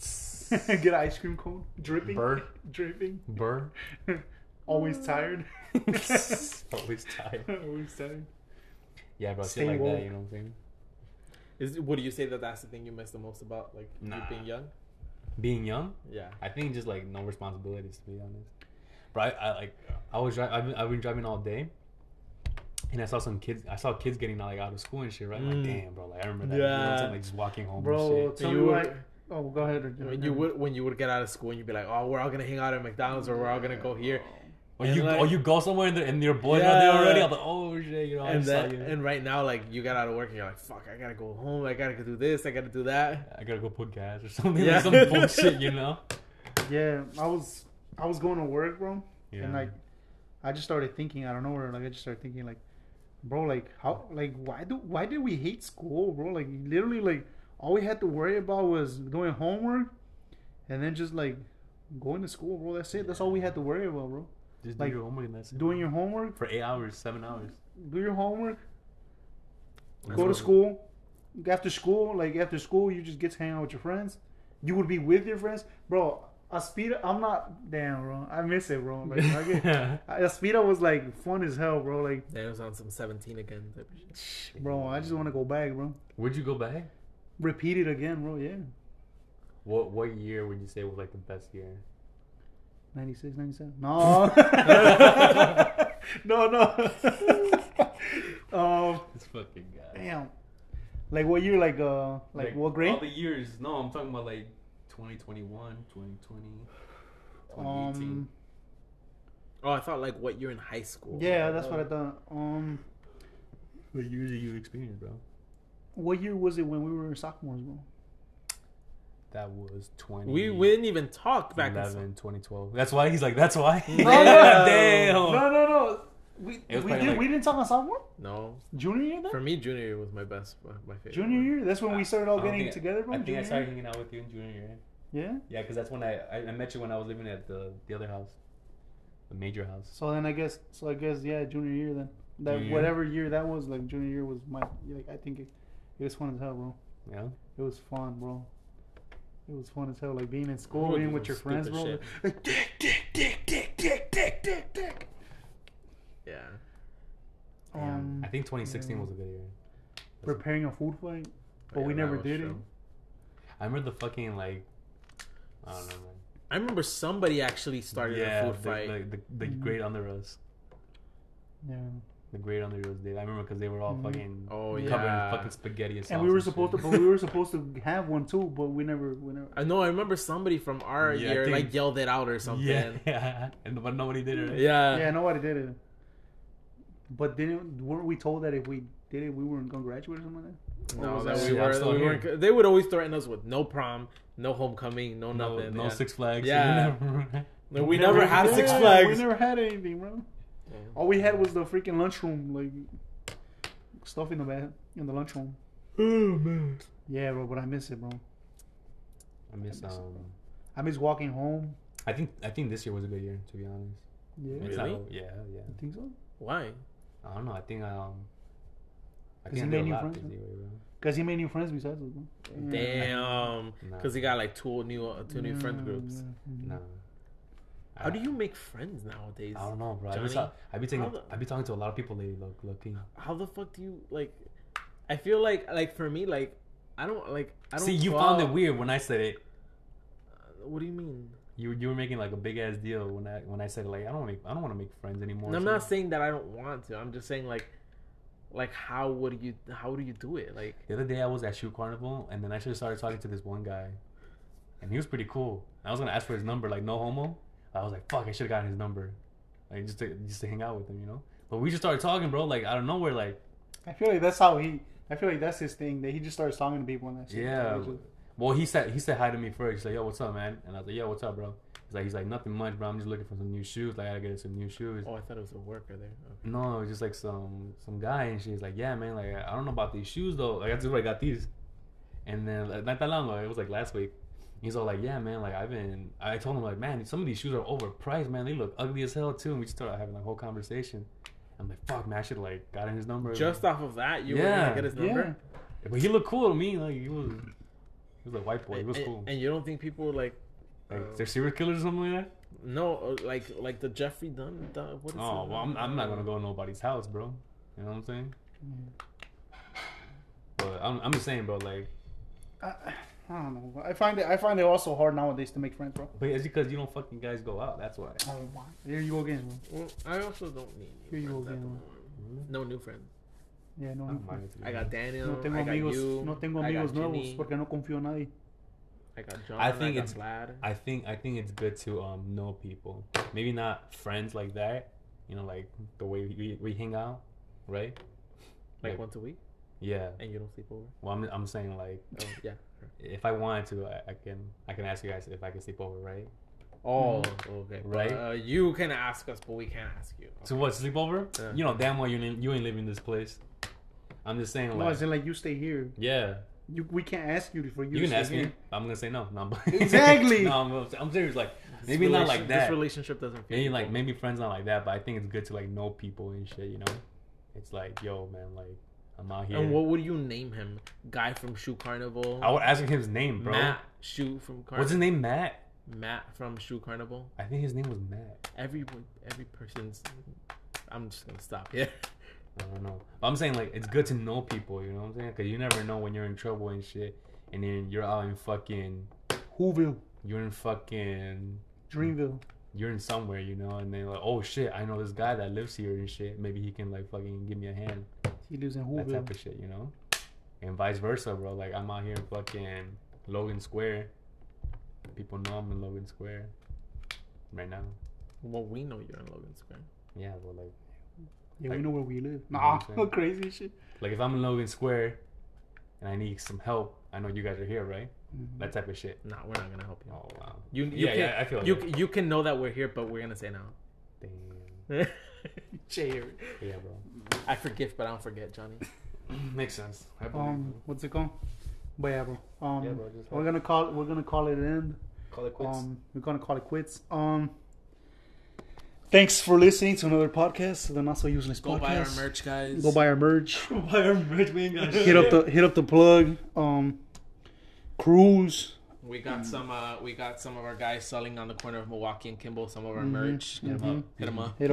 Speaker 1: Get an ice cream cone. Dripping.
Speaker 3: Burr.
Speaker 1: Dripping.
Speaker 3: Burr.
Speaker 1: Always tired.
Speaker 3: Always tired.
Speaker 1: Always tired.
Speaker 3: Yeah, bro, shit
Speaker 1: Stay
Speaker 3: like
Speaker 1: woke.
Speaker 3: that, you know what I'm saying?
Speaker 2: Is what do you say that that's the thing you miss the most about like you
Speaker 3: Nah.
Speaker 2: being young?
Speaker 3: Being young,
Speaker 2: Yeah.
Speaker 3: I think just like no responsibilities to be honest. But I, I like I was driving. I've been, I've been driving all day, and I saw some kids. I saw kids getting like out of school and shit. Right,
Speaker 2: Mm.
Speaker 3: like damn, bro. Like I remember that. You know I'm
Speaker 2: Yeah.
Speaker 3: Like just walking home,
Speaker 1: Bro,
Speaker 3: And shit.
Speaker 1: tell
Speaker 2: You
Speaker 1: me
Speaker 2: would-
Speaker 1: like. Oh, go ahead.
Speaker 2: When you would when you would get out of school and you'd be like, oh, we're all gonna hang out at McDonald's or we're all gonna go here.
Speaker 3: Or
Speaker 2: and
Speaker 3: you
Speaker 2: like-
Speaker 3: or you go somewhere and, the, and your boys are there
Speaker 2: Yeah.
Speaker 3: already. I'm like, oh shit, you know. I
Speaker 2: And
Speaker 3: just saw you.
Speaker 2: and right now, like you got out of work and you're like, fuck, I gotta go home. I gotta go do this. I gotta do that.
Speaker 3: I gotta go put gas or something.
Speaker 2: Yeah.
Speaker 3: Like some bullshit, you know.
Speaker 1: Yeah, I was I was going to work, bro,
Speaker 3: Yeah.
Speaker 1: and like I just started thinking out of nowhere. Like I just started thinking, like, bro, like how, like why do why did we hate school, bro? Like literally, like all we had to worry about was doing homework, and then just like going to school, bro. That's it. That's all we had to worry about, bro.
Speaker 3: Just
Speaker 1: like,
Speaker 3: do your homework and that's it.
Speaker 1: Doing your homework,
Speaker 3: for eight hours, seven hours.
Speaker 1: do your homework,
Speaker 2: That's
Speaker 1: go to
Speaker 2: what-
Speaker 1: school. After school, like after school, you just get to hang out with your friends. You would be with your friends, bro. Aspira, I'm not damn, bro. I miss it, bro. Like, I get, Aspira was like fun as hell, bro. Like,
Speaker 2: Then it was on some 17 again type of shit.
Speaker 1: bro, I just want to go back, bro.
Speaker 3: Would you go back?
Speaker 1: Repeat it again, bro. Yeah,
Speaker 3: What what year would you say was like the best year?
Speaker 1: 96, 97. No, no, no. um,
Speaker 3: This fucking guy.
Speaker 1: damn. Like what year? Like uh, like, what grade?
Speaker 3: All the years. No, I'm talking about like 2021, 2020, 2018.
Speaker 1: Um,
Speaker 2: Oh, I thought like what you're in high school.
Speaker 1: yeah, that's what I thought. Um,
Speaker 3: what years did you experience, bro?
Speaker 1: what year was it when we were in sophomores, bro?
Speaker 3: That was 20.
Speaker 2: We we didn't even talk back. in
Speaker 3: 2012. That's why he's like, that's why.
Speaker 2: No,
Speaker 3: Damn.
Speaker 1: No, no, no. We we did
Speaker 3: like-
Speaker 1: we didn't talk on sophomore
Speaker 2: No,
Speaker 1: junior year then.
Speaker 2: for me, junior year was my best, my favorite.
Speaker 1: Junior year. That's when we ah. started all getting together, bro.
Speaker 3: I think
Speaker 1: junior
Speaker 3: I started
Speaker 1: year?
Speaker 3: hanging out with you in junior year.
Speaker 1: Yeah.
Speaker 3: Yeah, because that's when I, I I met you when I was living at the the other house. the major house.
Speaker 1: So then I guess, so I guess, yeah, junior year then. That
Speaker 3: Junior year?
Speaker 1: whatever year that was, like junior year was my, like I think it, it was fun as hell, bro.
Speaker 3: Yeah.
Speaker 1: It was fun, bro. It was fun as hell, like being in school, being with your friends,
Speaker 2: stupid
Speaker 1: bro.
Speaker 2: shit.
Speaker 1: Like, dick, dick, dick, dick, dick, dick, dick, dick, dick.
Speaker 2: Yeah.
Speaker 3: Yeah.
Speaker 1: Um,
Speaker 3: I think 2016
Speaker 1: yeah.
Speaker 3: was a good year.
Speaker 1: preparing a food fight, but
Speaker 2: Yeah,
Speaker 1: we never did
Speaker 2: true.
Speaker 3: I remember the fucking like, I don't know, man.
Speaker 2: I remember somebody actually started
Speaker 3: yeah,
Speaker 2: a food
Speaker 3: the,
Speaker 2: fight.
Speaker 3: the, the, the great under us,
Speaker 1: it. Yeah.
Speaker 3: The great under us did. I remember because they were all
Speaker 1: Mhm.
Speaker 3: fucking
Speaker 2: oh
Speaker 1: Yeah.
Speaker 3: covered in fucking spaghetti and sauce.
Speaker 1: And we were
Speaker 3: shit.
Speaker 1: supposed to, but we were supposed to have one too, but we never, we never.
Speaker 2: I know. I remember somebody from our
Speaker 3: Yeah,
Speaker 2: year
Speaker 3: think-
Speaker 2: like yelled it out or something.
Speaker 3: Yeah, yeah, and but nobody did it. Right?
Speaker 2: Yeah.
Speaker 1: yeah, nobody did it. But didn't weren't we told that if we did it, we weren't gonna graduate or something like that?
Speaker 2: No, that
Speaker 1: that-
Speaker 2: we were, we weren't. They would always threaten us with no prom, no homecoming, no
Speaker 3: No,
Speaker 2: nothing.
Speaker 3: no
Speaker 2: yeah.
Speaker 3: Six Flags.
Speaker 2: Yeah.
Speaker 3: Yeah.
Speaker 2: No, we never had
Speaker 1: yeah,
Speaker 2: Six
Speaker 1: We never had anything, bro. All we had was the freaking lunchroom, like stuff in the back in the lunchroom.
Speaker 2: Oh man.
Speaker 1: Yeah, bro, but I miss it, bro.
Speaker 3: I miss um.
Speaker 1: I miss walking home.
Speaker 3: I think I think this year was a good year to be honest.
Speaker 1: Yeah,
Speaker 2: Really?
Speaker 3: not- yeah, yeah.
Speaker 1: I think so.
Speaker 2: Why?
Speaker 3: I don't know. I think um. I
Speaker 1: 'Cause
Speaker 3: think
Speaker 1: he
Speaker 3: I did
Speaker 1: made
Speaker 3: a
Speaker 1: new friends,
Speaker 3: this
Speaker 1: huh?
Speaker 3: year, bro.
Speaker 1: Cause he made new friends besides us, bro.
Speaker 2: Damn.
Speaker 3: Nah.
Speaker 2: Because he got like two new, uh, two new friend
Speaker 1: Yeah,
Speaker 2: groups.
Speaker 1: yeah.
Speaker 3: Nah.
Speaker 2: How do uh, you make friends nowadays?
Speaker 3: I don't know, bro. I be,
Speaker 2: Johnny?
Speaker 3: ta- I be taking,
Speaker 2: the-
Speaker 3: I be talking to a lot of people lately. Look, looking.
Speaker 2: How the fuck do you like? I feel like like for me like I don't like I don't
Speaker 3: See, you found
Speaker 2: out-
Speaker 3: it weird when I said it.
Speaker 2: Uh, what do you mean?
Speaker 3: You you were making like a big ass deal when I when I said like I don't make I don't want to make friends anymore.
Speaker 2: I'm
Speaker 3: So-
Speaker 2: not saying that I don't want to. I'm just saying like like how would you how do you do it? Like
Speaker 3: The other day I was at Shoe Carnival and then I just started talking to this one guy, and he was pretty cool. I was gonna ask for his number, like no homo. I was like, fuck, I should have gotten his number, like just to just to hang out with him, you know. But we just started talking, bro. Like out of nowhere, like
Speaker 1: I feel like that's how he. I feel like that's his thing. That he just starts talking to people and that shit.
Speaker 3: yeah.
Speaker 1: Just-
Speaker 3: Well, he said he said hi to me first. He's like, yo, what's up, man? And I was like, yo, what's up, bro? He's like, he's like, nothing much, bro. I'm just looking for some new shoes. Like, I gotta get some new shoes.
Speaker 2: oh I thought it was a worker there. Okay.
Speaker 3: No, it was just like some some guy, and she's like, "Yeah, man, like I don't know about these shoes though. Like that's where I got these." And then like, not that long ago, it was like last week. He's all like, "Yeah, man, like I've been." I told him like, "Man, some of these shoes are overpriced, man. They look ugly as hell too." And we just started having a whole conversation. I'm like, "Fuck, man, I should like got in his number."
Speaker 2: Just off of that, you were
Speaker 3: Yeah.
Speaker 2: gonna get his number.
Speaker 1: yeah.
Speaker 3: but he looked cool to me. Like he was, he was a white boy. He was
Speaker 2: and-
Speaker 3: cool.
Speaker 2: and you don't think people like
Speaker 3: Like,
Speaker 2: uh,
Speaker 3: they're serial killers or something like that.
Speaker 2: no uh, like like the Jeffrey Dunn? Dunn what is
Speaker 3: Oh,
Speaker 2: it?
Speaker 3: well, I'm, I'm not gonna go to nobody's house, bro. You know what I'm saying? But I'm, I'm just saying, bro. Like,
Speaker 1: I, I don't know. I find it. I find it also hard nowadays to make friends, bro.
Speaker 3: but it's because you don't fucking guys go out. That's why.
Speaker 1: Oh my. There you go again, bro.
Speaker 2: Well, I also don't need
Speaker 1: Here you go
Speaker 2: friends at the
Speaker 1: again.
Speaker 2: moment. No new friends.
Speaker 1: Yeah, no.
Speaker 3: I
Speaker 1: no
Speaker 3: don't mind it, to be
Speaker 2: I got. Daniel.
Speaker 1: No tengo
Speaker 2: I got
Speaker 1: amigos.
Speaker 2: you.
Speaker 1: no tengo
Speaker 2: I got
Speaker 1: amigos nuevos
Speaker 2: Ginny,
Speaker 1: porque no confío en nadie.
Speaker 2: I got John.
Speaker 3: I think
Speaker 2: got
Speaker 3: it's-
Speaker 2: Vlad.
Speaker 3: I think I think it's good to um know people. Maybe not friends like that. You know, like the way we, we hang out, right?
Speaker 2: like
Speaker 3: like-
Speaker 2: once a week,
Speaker 3: Yeah.
Speaker 2: and you don't sleep over.
Speaker 3: Well, I'm I'm saying like
Speaker 2: Oh yeah.
Speaker 3: If I wanted to, I, I can I can ask you guys if I can sleep over, right?
Speaker 2: Oh, okay.
Speaker 3: Right?
Speaker 2: Uh, you can ask us, but we can't ask you.
Speaker 3: So what? Sleep over?
Speaker 2: Yeah.
Speaker 3: You know damn well you ain't, you ain't living this place. I'm just saying
Speaker 1: No,
Speaker 3: like
Speaker 1: as in like you stay here.
Speaker 3: yeah.
Speaker 1: You we can't ask you for you.
Speaker 3: You can ask
Speaker 1: here.
Speaker 3: me. I'm gonna say no. No, I'm-
Speaker 1: Exactly.
Speaker 3: no, I'm, I'm serious. Like
Speaker 2: This
Speaker 3: maybe not like that.
Speaker 2: This relationship doesn't. feel
Speaker 3: maybe like
Speaker 2: equal.
Speaker 3: maybe friends not like that, but I think it's good to like know people and shit. You know, it's like yo man, like I'm out here.
Speaker 2: And what would you name him? Guy from Shoe Carnival.
Speaker 3: I would ask him his name, bro.
Speaker 2: Matt Shoe from Carnival.
Speaker 3: What's his name? Matt.
Speaker 2: Matt from Shoe Carnival.
Speaker 3: I think his name was Matt.
Speaker 2: Every every person's. I'm just gonna stop here.
Speaker 3: I don't know. But I'm saying like it's good to know people. You know what I'm saying? Because you never know when you're in trouble and shit, and then you're out in fucking,
Speaker 1: Whoville,
Speaker 3: you're in fucking,
Speaker 1: Dreamville.
Speaker 3: you're in somewhere, you know, and then like, oh shit, I know this guy that lives here and shit. Maybe he can like fucking give me a hand.
Speaker 1: He lives in
Speaker 3: that type of shit, you know? And vice versa, bro. Like I'm out here in fucking Logan Square. People know I'm in Logan Square right now.
Speaker 2: Well, we know you're in Logan Square.
Speaker 3: Yeah, but like,
Speaker 1: Yeah,
Speaker 3: Like-
Speaker 1: we know where we live.
Speaker 3: You know
Speaker 1: Nah,
Speaker 3: what
Speaker 1: crazy shit.
Speaker 3: like if I'm in Logan Square and I need some help, I know you guys are here, right?
Speaker 1: Mhm.
Speaker 3: That type of shit.
Speaker 2: Nah, we're not gonna help you.
Speaker 3: Oh wow.
Speaker 2: You, you
Speaker 3: yeah,
Speaker 2: can,
Speaker 3: yeah, I feel
Speaker 2: you
Speaker 3: that.
Speaker 2: you can know that we're here, but we're gonna say no.
Speaker 3: Damn.
Speaker 1: Jerry.
Speaker 3: Yeah, bro.
Speaker 2: I forgive, but I don't forget, Johnny.
Speaker 3: Makes sense. I believe
Speaker 1: Um, what's it called? But yeah, bro. Um,
Speaker 3: Yeah, bro, just
Speaker 1: we're gonna call we're gonna call it an end.
Speaker 3: Call it
Speaker 1: Um, we're gonna call it quits. Um, Thanks for listening to another podcast, the Not So Useless
Speaker 2: Go
Speaker 1: podcast.
Speaker 2: buy our merch, guys.
Speaker 1: Go buy our merch.
Speaker 3: Buy our merch, we ain't got
Speaker 1: hit up the hit up the plug. Um, cruise.
Speaker 2: We got some. Uh, we got some of our guys selling on the corner of Milwaukee and Kimball. Some of our
Speaker 1: Mhm,
Speaker 2: merch. Hit 'em
Speaker 1: mhm.
Speaker 2: up. Hit 'em up.
Speaker 1: Hit 'em